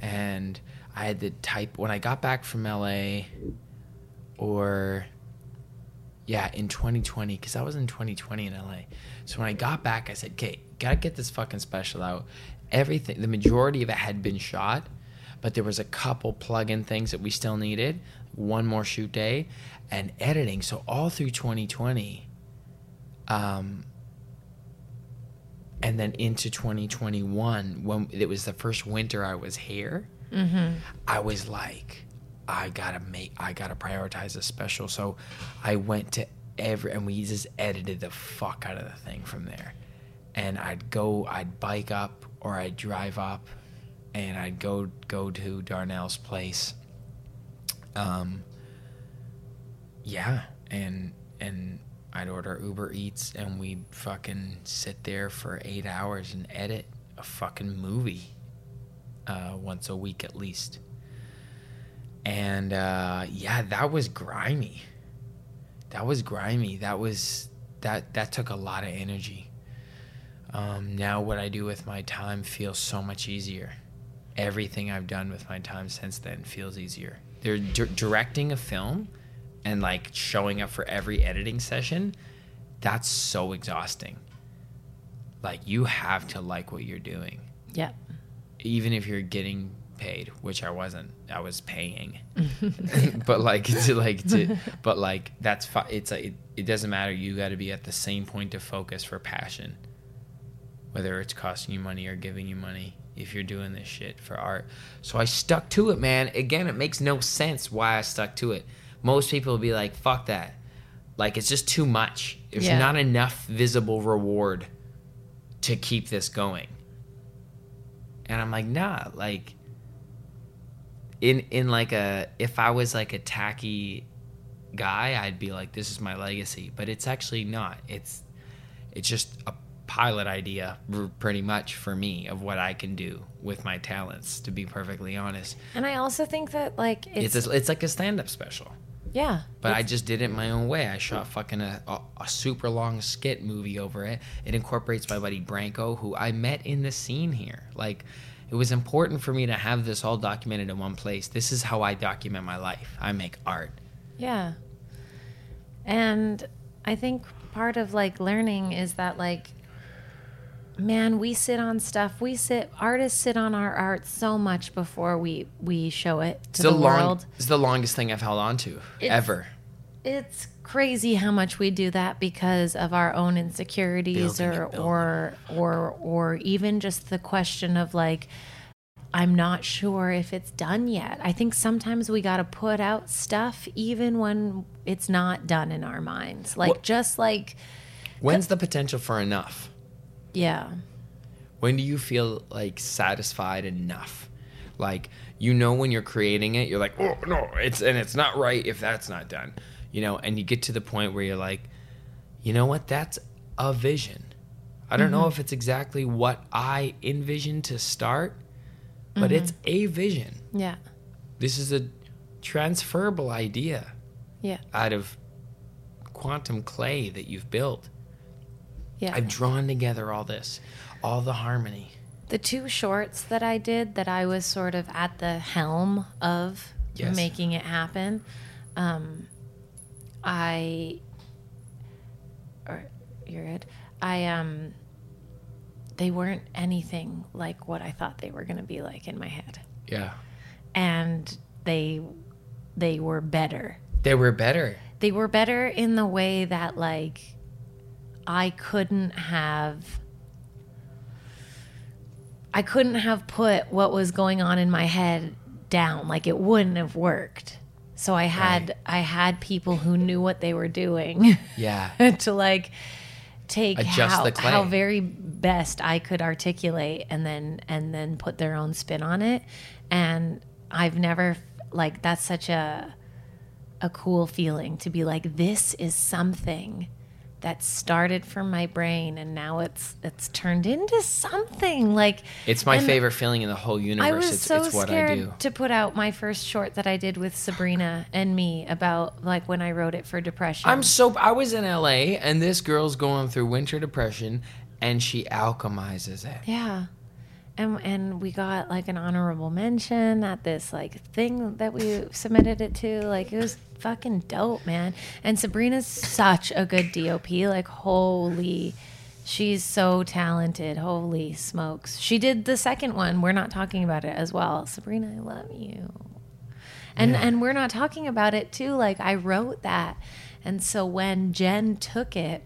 and I had to type when I got back from LA or yeah, in 2020, because I was in 2020 in LA. So when I got back, I said, okay, gotta get this fucking special out. Everything, the majority of it had been shot, but there was a couple plug-in things that we still needed, one more shoot day, and editing. So all through 2020, um, and then into 2021, when it was the first winter I was here, I was like, I gotta make, I gotta prioritize a special. So I went to every, and we just edited the fuck out of the thing from there. And I'd go, I'd bike up or I'd drive up, and I'd go go to Darnell's place. Um. Yeah, and and I'd order Uber Eats, and we'd fucking sit there for eight hours and edit a fucking movie uh, once a week at least. And uh, yeah, that was grimy. That was grimy. That was that that took a lot of energy. Um, now what I do with my time feels so much easier. Everything I've done with my time since then feels easier. They're di- directing a film and like showing up for every editing session. That's so exhausting. Like you have to like what you're doing Yep. even if you're getting paid, which I wasn't, I was paying. *laughs* *laughs* but like to like to, but like that's fi- it's like it, it doesn't matter. You got to be at the same point of focus for passion, whether it's costing you money or giving you money. If you're doing this shit for art, so I stuck to it, man. Again, it makes no sense why I stuck to it. Most people will be like, "Fuck that," like it's just too much. There's Yeah. not enough visible reward to keep this going. And I'm like, nah, like in in like a if I was like a tacky guy, I'd be like, this is my legacy. But it's actually not. It's it's just a pilot idea pretty much for me of what I can do with my talents, to be perfectly honest. And I also think that like it's, It's a, it's like a stand-up special. yeah, But I just did it my own way. I shot fucking a, a, a super long skit movie over it. It incorporates my buddy Branko, who I met in the scene here. Like, it was important for me to have this all documented in one place. This is how I document my life. I make art. Yeah. And I think part of like learning is that like man, we sit on stuff. We sit artists sit on our art so much before we we show it It's to the, the, long, world. it's the longest thing I've held on to It's- ever. It's crazy how much we do that because of our own insecurities Building or or or or even just the question of like I'm not sure if it's done yet. I think sometimes we got to put out stuff even when it's not done in our minds. Like Well- just like When's the potential for enough? Yeah. When do you feel like satisfied enough? Like you know when you're creating it, you're like, oh no, it's and it's not right if that's not done, you know. And you get to the point where you're like, you know what? That's a vision. I don't know mm-hmm. if it's exactly what I envisioned to start, but it's mm-hmm. a vision. Yeah. This is a transferable idea Yeah. out of quantum clay that you've built. Yeah. I've drawn together all this, all the harmony. the two shorts that I did that I was sort of at the helm of Yes. making it happen. Um, I, or you're good. I um, they weren't anything like what I thought they were going to be like in my head, Yeah. and they they were better. They were better. They were better in the way that like I couldn't have I couldn't have put what was going on in my head down. Like it wouldn't have worked. So I had Right. I had people who knew what they were doing Yeah. *laughs* to like take Adjust how, the clay. how very best I could articulate and then and then put their own spin on it. And I've never like that's such a a cool feeling to be like this is something that started from my brain and now it's it's turned into something like It's my favorite feeling in the whole universe. I was it's, so it's what I scared do. to put out my first short that I did with Sabrina and me about like when I wrote it for depression. I'm so I was in LA and this girl's going through winter depression and she alchemizes it. Yeah. And and we got like an honorable mention at this like thing that we submitted it to. Like it was fucking dope, man. And Sabrina's such a good DOP. Like holy she's so talented. Holy smokes. She did the second one. We're not talking about it as well. Sabrina, I love you. And and we're not talking about it too. Like I wrote that. And so when Jen took it,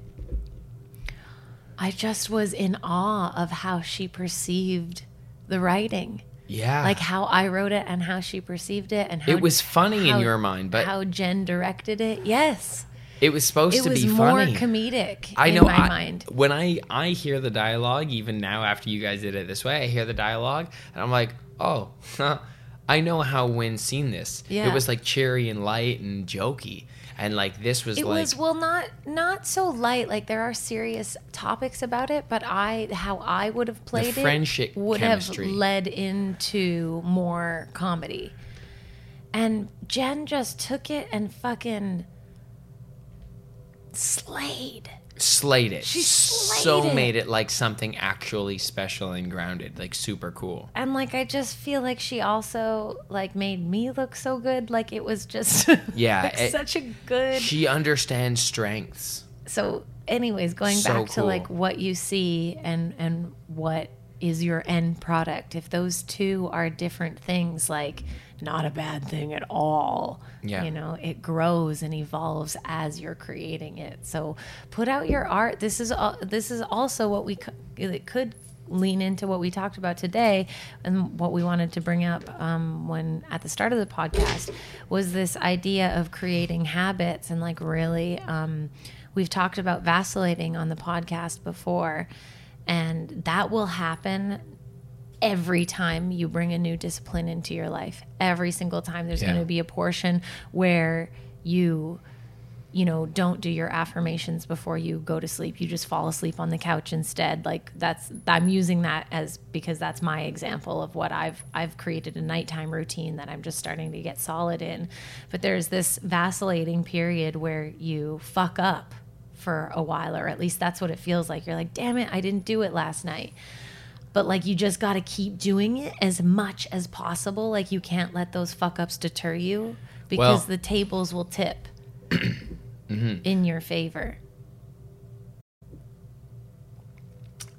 I just was in awe of how she perceived the writing. Yeah. Like how I wrote it and how she perceived it and how it was funny how- in your mind, but how Jen directed it. Yes. it was supposed It to was be more funny. comedic I in know. I, mind. When I I hear the dialogue, even now after you guys did it this way, I hear the dialogue and I'm like, oh, *laughs* I know how Wynn's seen this. Yeah. It was like cheery and light and jokey, and like this was It like was well not not so light. Like there are serious topics about it, but I how I would have played friendship it would chemistry. have led into more comedy. And Jen just took it and fucking slayed. Slayed it. She slayed so it. made it like something actually special and grounded, like super cool. And like I just feel like she also like made me look so good. Like it was just *laughs* Yeah, like, it- such a good She understands strengths. so anyways going So back to like what you see and and what is your end product if those two are different things like not a bad thing at all Yeah. you know it grows and evolves as you're creating it so put out your art this is al- this is also what we it could lean into what we talked about today and what we wanted to bring up um, when at the start of the podcast was this idea of creating habits and like really um, we've talked about vacillating on the podcast before and that will happen every time you bring a new discipline into your life every single time there's Yeah. going to be a portion where you you know don't do your affirmations before you go to sleep. You just fall asleep on the couch instead. Like that's i'm using that as because that's my example of what i've i've created a nighttime routine that i'm just starting to get solid in. But there's this vacillating period where you fuck up for a while or at least that's what it feels like. You're like damn it i didn't do it last night but like you just got to keep doing it as much as possible. Like you can't let those fuck ups deter you because Well- the tables will tip *clears throat* mm-hmm. in your favor.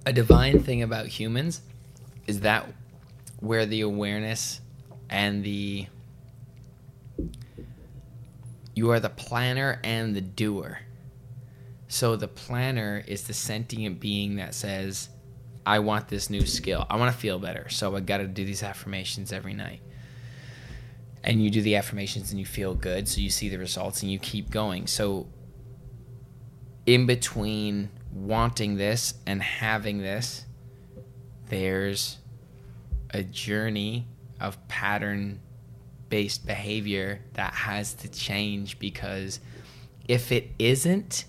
A divine thing about humans is that where the awareness and the you are the planner and the doer. So the planner is the sentient being that says, I want this new skill. I want to feel better. So I got to do these affirmations every night. And you do the affirmations and you feel good. So you see the results and you keep going. So in between wanting this and having this, there's a journey of pattern based behavior that has to change because if it isn't,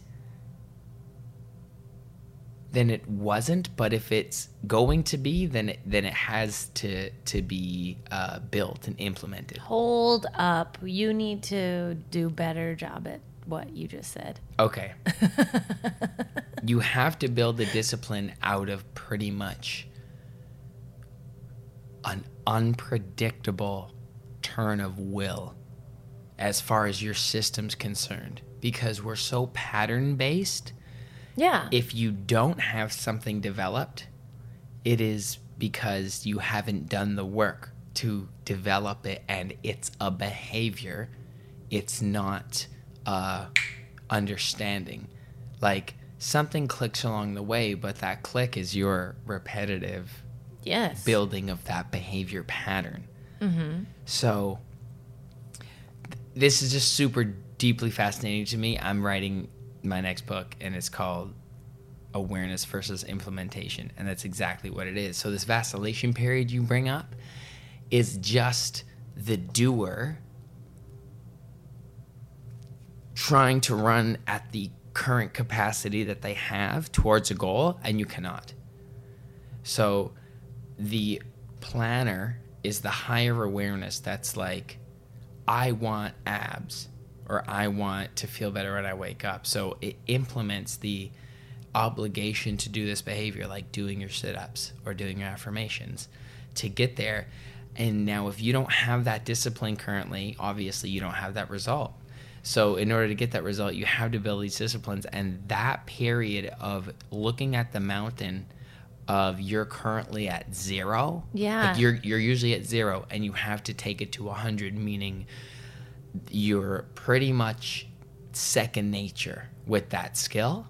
then it wasn't. But if it's going to be, then it, then it has to to be uh, built and implemented. Hold up. You need to do better job at what you just said. Okay. you have to build the discipline out of pretty much an unpredictable turn of will as far as your system's concerned because we're so pattern based Yeah. if you don't have something developed it is because you haven't done the work to develop it and it's a behavior it's not uh understanding like something clicks along the way but that click is your repetitive yes. building of that behavior pattern. So th- this is just super deeply fascinating to me. I'm writing my next book, and it's called Awareness versus Implementation, and that's exactly what it is. So this vacillation period you bring up is just the doer trying to run at the current capacity that they have towards a goal, and you cannot. So the planner is the higher awareness that's like, I want abs or I want to feel better when I wake up. So it implements the obligation to do this behavior, like doing your sit ups or doing your affirmations to get there. And now, if you don't have that discipline currently, obviously you don't have that result. So, in order to get that result, you have to build these disciplines. And that period of looking at the mountain of you're currently at zero. Yeah. Like you're you're usually at zero and you have to take it to a hundred, meaning you're pretty much second nature with that skill.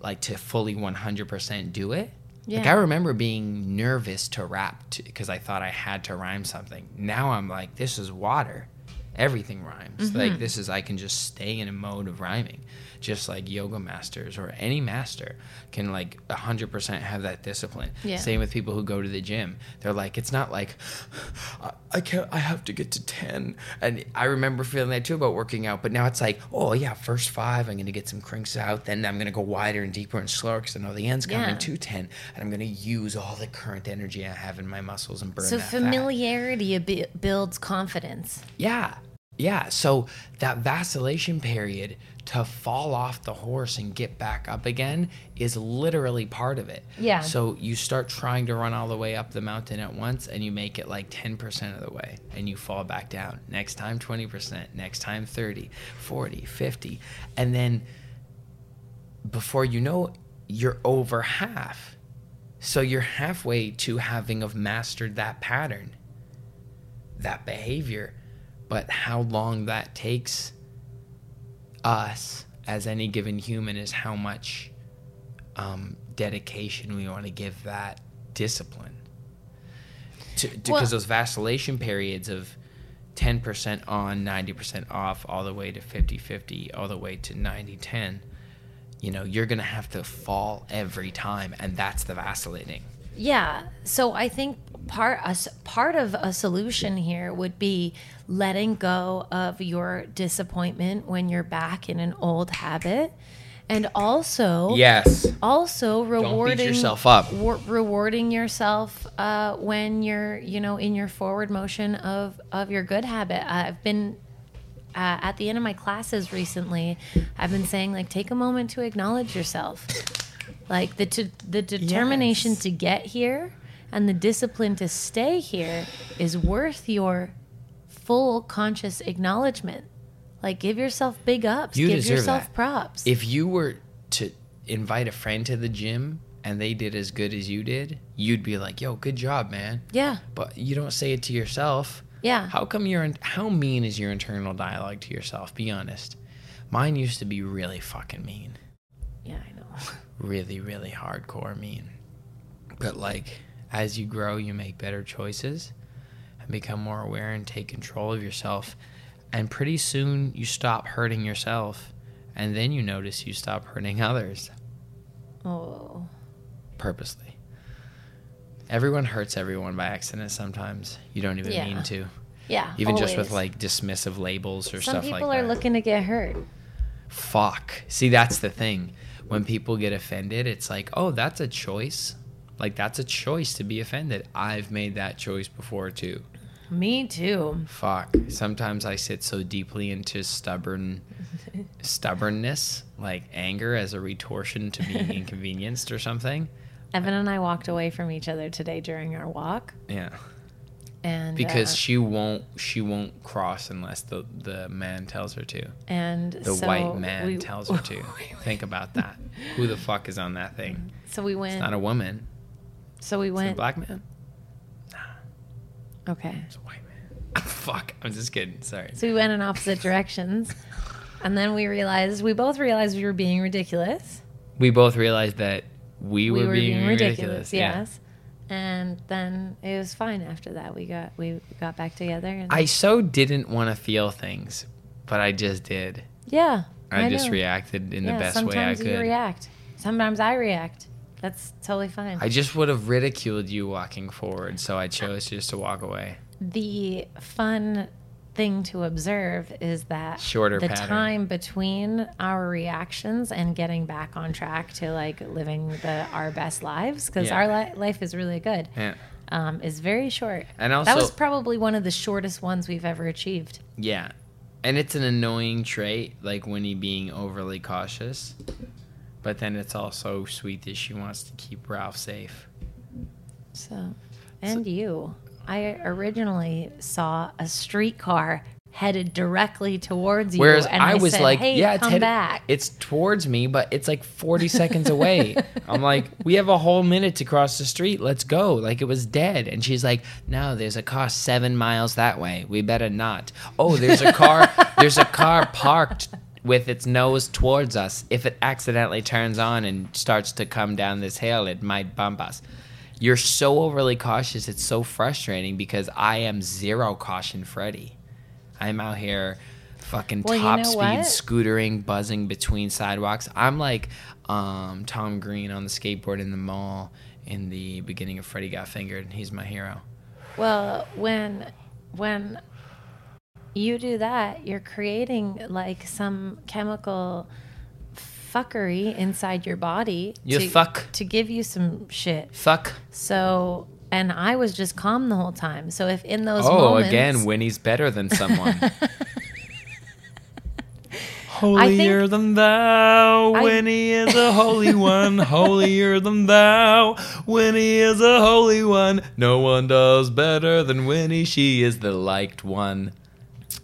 Like to fully 100% do it. Like I remember being nervous to rap because I thought I had to rhyme something. Now I'm like, this is water. Everything rhymes. Mm-hmm. Like this is I can just stay in a mode of rhyming, just like yoga masters or any master can like 100% have that discipline. Yeah. Same with people who go to the gym. They're like, it's not like I- can't. I have to get to 10. And I remember feeling that too about working out. But now it's like, oh yeah, first five, I'm gonna get some crinks out. Then I'm gonna go wider and deeper and slower because I know the end's coming Yeah. to 10, and I'm gonna use all the current energy I have in my muscles and burn so familiarity abi- builds confidence. Yeah. Yeah. So that vacillation period to fall off the horse and get back up again is literally part of it. Yeah. So you start trying to run all the way up the mountain at once and you make it like 10% of the way and you fall back down. Next time 20%, next time 30, 40, 50. And then before you know you're over half. So you're halfway to having have mastered that pattern, that behavior. But how long that takes us as any given human is how much um, dedication we want to give that discipline. To, because Well- those vacillation periods of 10% on, 90% off, all the way to 50 50, all the way to 90 10, you know, you're going to have to fall every time. And that's the vacillating. Yeah. So I think part a part of a solution here would be letting go of your disappointment when you're back in an old habit, and also Yes. also rewarding yourself up. wa- rewarding yourself uh, when you're you know in your forward motion of of your good habit. I've been uh, at the end of my classes recently. I've been saying like take a moment to acknowledge yourself, like the the determination Yes. to get here and the discipline to stay here is worth your full conscious acknowledgement. Like give yourself big ups, You give deserve yourself that. props. If you were to invite a friend to the gym and they did as good as you did, you'd be like, "Yo, good job, man." yeah, But you don't say it to yourself. yeah. How come your how mean is your internal dialogue to yourself? Be honest. Mine used to be really fucking mean. Yeah, I know. Really, really hardcore mean. But like as you grow, you make better choices and become more aware and take control of yourself. And pretty soon you stop hurting yourself and then you notice you stop hurting others Oh. purposely. Everyone hurts everyone by accident sometimes. You don't even Yeah. mean to. Yeah. Even just with like dismissive labels or Some stuff like that. Some people are looking to get hurt. Fuck. See, that's the thing. When people get offended, it's like, oh, that's a choice. Like, that's a choice to be offended. I've made that choice before, too. Me too. Fuck. Sometimes I sit so deeply into stubborn *laughs* stubbornness, like anger as a retortion to being *laughs* inconvenienced or something. Evan and I walked away from each other today during our walk, Yeah. And Because uh, she won't she won't cross unless the the man tells her to. and The so white man we- tells her to. *laughs* Think about that. Who the fuck is on that thing? *laughs* So we went It's not a woman. so we It's a went. black man. Nah. Okay. It's a white man. *laughs* Fuck. I'm just kidding. Sorry. So we went in opposite directions, and then we realized we both realized we were being ridiculous. We both realized that we, were, being, ridiculous. yeah. Yes. And then it was fine after that. We got we got back together. And I so didn't want to feel things, but I just did. yeah. I, just know. reacted in yeah, the best way I sometimes you could. react. Sometimes I react. That's totally fine. I just would have ridiculed you walking forward, so I chose just to walk away. the fun thing to observe is that Shorter the pattern. time between our reactions and getting back on track to like living the our best lives because Yeah. our li- life is really good Yeah. um, is very short And that was probably one of the shortest ones we've ever achieved Yeah. And it's an annoying trait, like Winnie being overly cautious. But then it's also sweet that she wants to keep Ralph safe. so and you i originally saw a streetcar headed directly towards you Whereas and I, was said, like, hey, yeah, it's headed, back it's towards me, but it's like 40 seconds away. *laughs* I'm like, we have a whole minute to cross the street. Let's go. Like it was dead. And she's like, no, there's a car seven miles that way. We better not. Oh, there's a car. *laughs* there's a car parked with its nose towards us. If it accidentally turns on and starts to come down this hill, it might bump us. You're so overly cautious. It's so frustrating because I am zero caution Freddy. I'm out here fucking Well, you top know speed what? scootering, buzzing between sidewalks. I'm like um, Tom Green on the skateboard in the mall in the beginning of Freddy Got Fingered. He's my hero. Well, when when you do that, you're creating like some chemical fuckery inside your body. You to, fuck. to give you some shit. Fuck. So, and I was just calm the whole time. So if in those oh, moments, again, Winnie's better than someone. *laughs* Holier think- than thou, I- Winnie is a holy one. *laughs* Holier than thou, Winnie is a holy one. No one does better than Winnie. She is the liked one,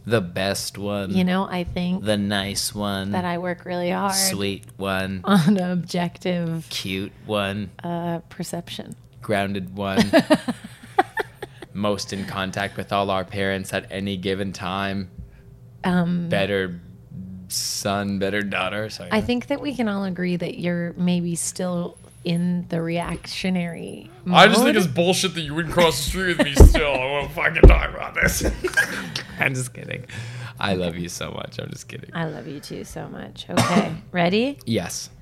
the best one, you know, I think the nice one, that I work really hard sweet one, on objective cute one, uh, perception. grounded one. *laughs* Most in contact with all our parents at any given time. Um, Better son, better daughter. Sorry. I think that we can all agree that you're maybe still in the reactionary. Mode. I just think it's bullshit that you wouldn't cross the street with me still. I won't fucking talk about this. *laughs* I'm just kidding. I love you so much. I'm just kidding. I love you too so much. Okay, *coughs* ready? Yes. *coughs*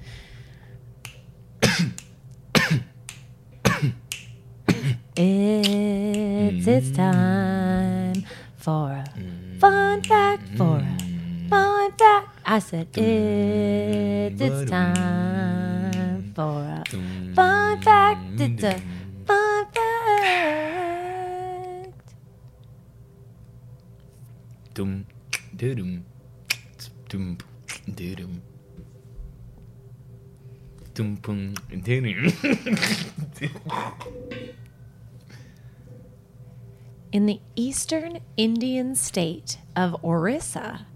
It's it's mm. time for a mm. fun fact for a mm. fun fact. I said it's it's time for a fun fact. It's a fun fact. Dum, dum, doo-dum. Dum, pum, doo-dum. In the eastern Indian state of Orissa,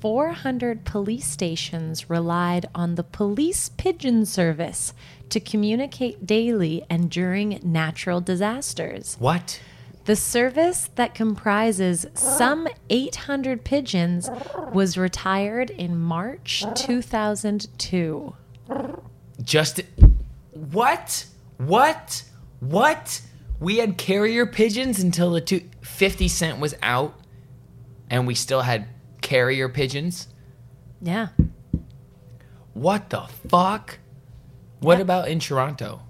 400 police stations relied on the police pigeon service to communicate daily and during natural disasters. What? The service that comprises some 800 pigeons was retired in March 2002. Just what? What? What? We had carrier pigeons until the two, 50 Cent was out, and we still had carrier pigeons? Yeah. What the fuck? What about in Toronto?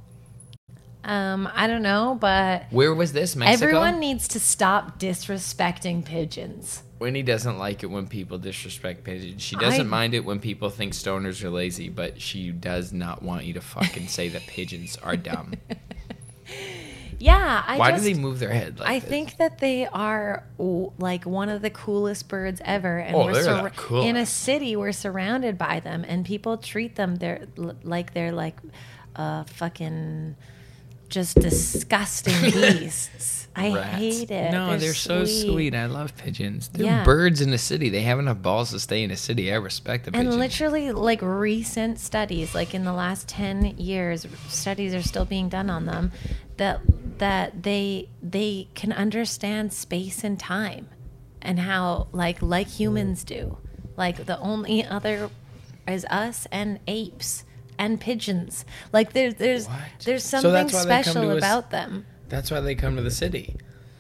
Um, I don't know, but Where was this? Mexico? everyone needs to stop disrespecting pigeons. Winnie doesn't like it when people disrespect pigeons. She doesn't I- mind it when people think stoners are lazy, but she does not want you to fucking say that pigeons are dumb. *laughs* Yeah, I Why just, do they move their head like I this? think that they are like one of the coolest birds ever, and Oh, we're they're surra- in a city. We're surrounded by them, and people treat them they're like they're like uh, fucking just disgusting *laughs* beasts. I Rats. hate it. No, they're, so sweet. I love pigeons. They're Yeah. birds in the city. They have enough balls to stay in a city. I respect the And pigeon. literally, like recent studies, like in the last ten years, studies are still being done on them that that they they can understand space and time, and how like like humans do. Like the only other is us and apes and pigeons. Like there's there's What? there's something that's why they come special us- about them. That's why they come to the city.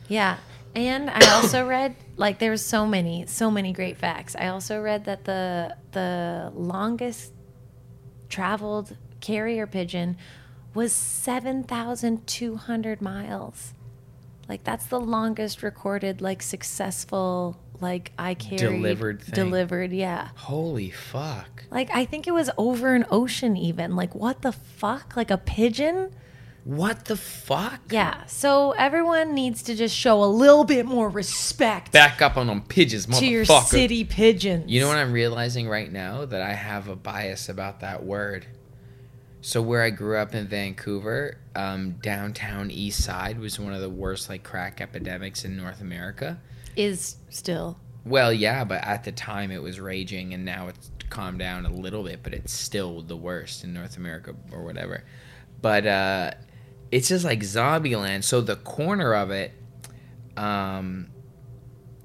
Yeah. And I also *coughs* read like there's so many so many great facts. I also read that the the longest traveled carrier pigeon was 7,200 miles. Like that's the longest recorded like successful like I carried Delivered thing. delivered, yeah. Holy fuck. Like I think it was over an ocean even. Like what the fuck? Like a pigeon? What the fuck? Yeah. So everyone needs to just show a little bit more respect Back up on them pigeons, to your city pigeons. You know what I'm realizing right now? That I have a bias about that word. So where I grew up in Vancouver, um, downtown East Side was one of the worst like crack epidemics in North America. Is still. Well, yeah, but at the time it was raging, and now it's calmed down a little bit, but it's still the worst in North America or whatever. But uh, it's just like Zombieland. So the corner of it, um,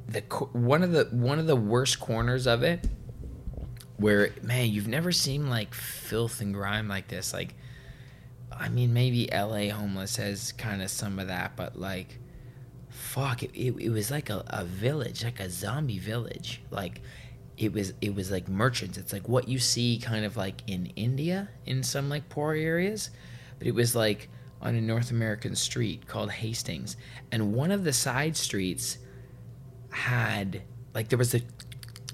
the one of the one of the worst corners of it, where man, you've never seen like filth and grime like this. Like, I mean, maybe L.A. homeless has kind of some of that, but like fuck it, it, it was like a, a village like a zombie village. Like it was it was like merchants. It's like what you see kind of like in india in some like poor areas but it was like on a north american street called hastings. And one of the side streets had like there was a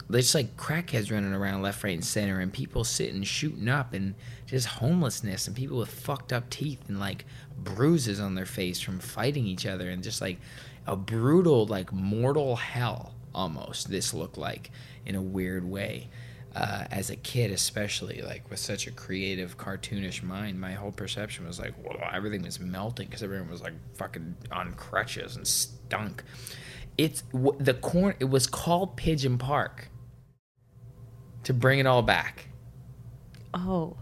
there's like crackheads running around left, right, and center, and people sitting shooting up, and just homelessness, and people with fucked up teeth and like bruises on their face from fighting each other, and just like a brutal, like mortal hell almost. This looked like in a weird way. Uh, as a kid, especially like with such a creative, cartoonish mind, my whole perception was like, well, everything was melting because everyone was like fucking on crutches and stunk. It's w- the corn. It was called Pigeon Park to bring it all back. Oh.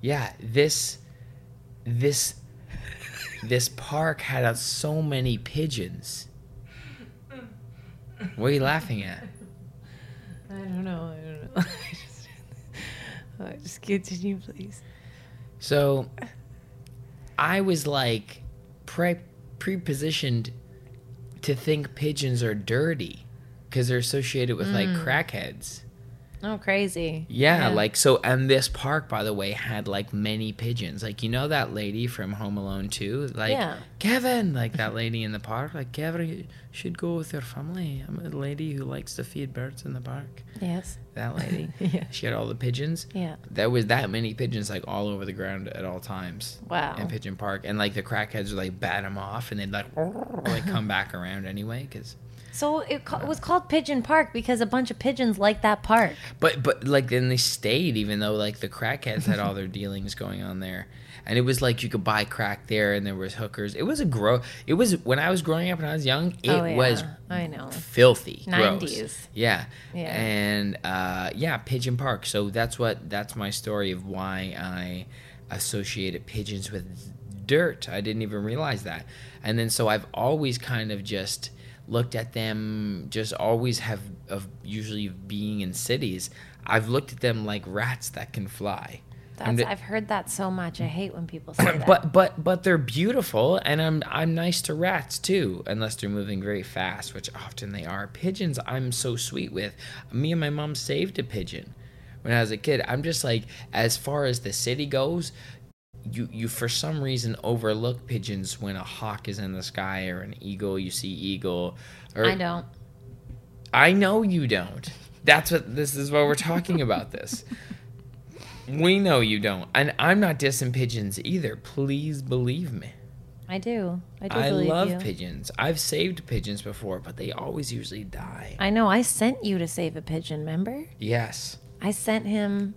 Yeah, this this this park had uh, so many pigeons. What are you laughing at? I don't know. I don't know. *laughs* Uh, just continue, please. So I was like pre prepositioned to think pigeons are dirty because they're associated with like crackheads. Oh, crazy. Yeah, like so and this park by the way had like many pigeons. Like you know that lady from Home Alone 2? Like Yeah. Kevin, like that *laughs* lady in the park, like Kevin you should go with your family. I'm a lady who likes to feed birds in the park. Yes. That lady. *laughs* Yeah. She had all the pigeons. Yeah. There was that many pigeons like all over the ground at all times. Wow. In Pigeon Park, and like the crackheads would like bat them off, and they'd like *laughs* like come back around anyway, because. So it, ca- it was called Pigeon Park because a bunch of pigeons like that park. But but like then they stayed even though like the crackheads had all their *laughs* dealings going on there. And it was like you could buy crack there and there was hookers. It was a grow it was when I was growing up and I was young, it Oh, yeah. was I know. filthy. 90s. Yeah. Yeah. And uh yeah, Pigeon Park. So that's what that's my story of why I associated pigeons with dirt. I didn't even realize that. And then so I've always kind of just looked at them just always have of usually being in cities. I've looked at them like rats that can fly. That's, I've heard that so much. I hate when people say *clears throat* that. but but but they're beautiful and i'm i'm nice to rats too unless they're moving very fast which often they are pigeons i'm so sweet with me and my mom saved a pigeon when i was a kid i'm just like as far as the city goes you you for some reason overlook pigeons when a hawk is in the sky or an eagle you see eagle or I don't. I know you don't. That's what this is why we're talking *laughs* about this. We know you don't. And I'm not dissing pigeons either. Please believe me. I do. I do I love you. pigeons. I've saved pigeons before, but they always usually die. I know. I sent you to save a pigeon. Remember? Yes. I sent him.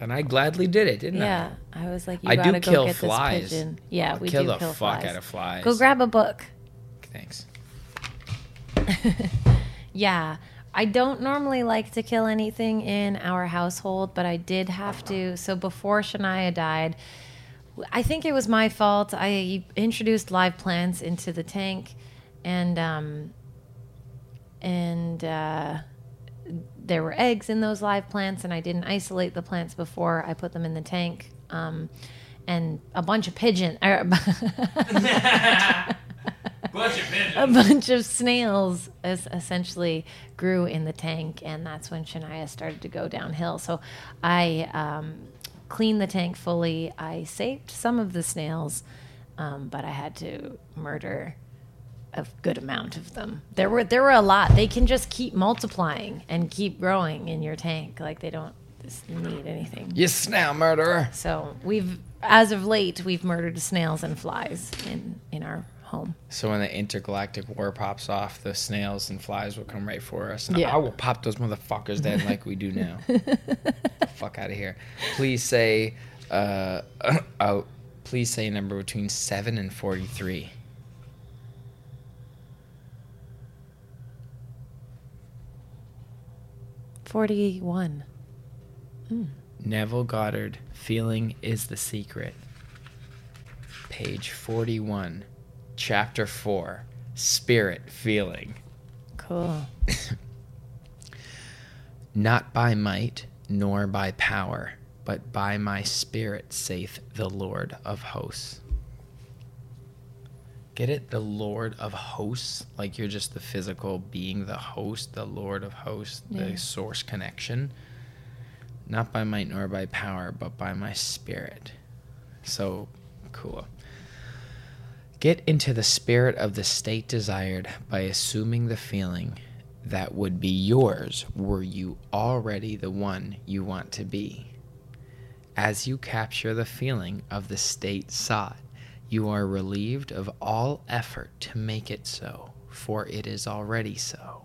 And I gladly did it, didn't I? Yeah, I was like, you I do gotta go kill get flies. this pigeon. Yeah, I? we kill do the kill fuck flies. out of flies. Go grab a book. Thanks. *laughs* Yeah. I don't normally like to kill anything in our household, but I did have to. So before Shania died, I think it was my fault. I introduced live plants into the tank, and um, and uh, there were eggs in those live plants, and I didn't isolate the plants before I put them in the tank. Um, and a bunch of pigeon, er, *laughs* Bunch of pigeons. a *laughs* bunch of snails es- essentially grew in the tank, and that's when Shania started to go downhill. So I um, cleaned the tank fully. I saved some of the snails, um, but I had to murder a good amount of them. There were there were a lot. They can just keep multiplying and keep growing in your tank. Like they don't need anything. You snail murderer. So we've, as of late, we've murdered snails and flies in in our home. So when the intergalactic war pops off, the snails and flies will come right for us. And Yeah. I will pop those motherfuckers dead like we do now. *laughs* the fuck out of here. Please say, uh, *coughs* uh, please say a number between seven and forty-three. Forty one. Hmm. Neville Goddard, feeling is the secret. Page forty-one, chapter four, spirit feeling. Cool. *coughs* Not by might, nor by power, but by my spirit, saith the Lord of hosts. Get it? The Lord of hosts? Like you're just the physical being, the host, the Lord of hosts, Yeah. the source connection. Not by might nor by power, but by my spirit. So cool. Get into the spirit of the state desired by assuming the feeling that would be yours were you already the one you want to be. As you capture the feeling of the state sought, you are relieved of all effort to make it so, for it is already so.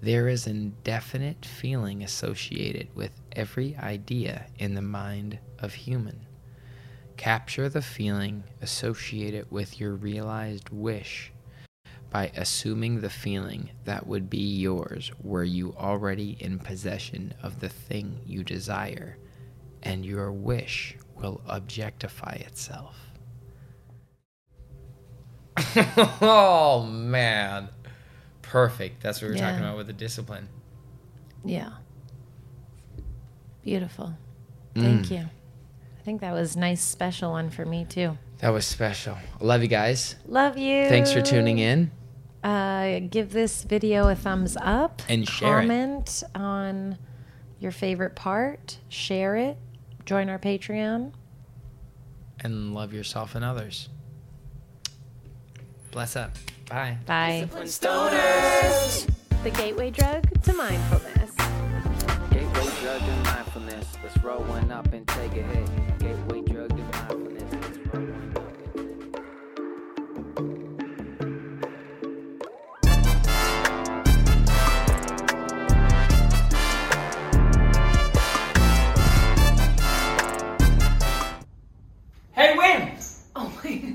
There is an definite feeling associated with every idea in the mind of human. Capture the feeling associated with your realized wish by assuming the feeling that would be yours were you already in possession of the thing you desire, and your wish will objectify itself. *laughs* oh man. Perfect. That's what we were talking about with the discipline. Yeah. Beautiful. Mm. Thank you. I think that was nice special one for me too. That was special. Love you guys. Love you. Thanks for tuning in. Uh, give this video a thumbs up And share it. comment on your favorite part. Share it. Join our Patreon. And love yourself and others. Bless up. Bye. Bye. Stoners. The gateway drug to mindfulness. Gateway drug to mindfulness. Let's roll one up and take a hit. Gateway drug to mindfulness. Let's roll one up and take a hit. Hey, Win! Oh my.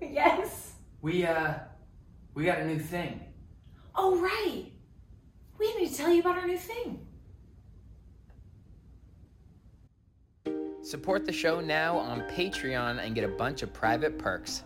yes. We, uh, we got a new thing. Oh, right. We need to tell you about our new thing. Support the show now on Patreon and get a bunch of private perks.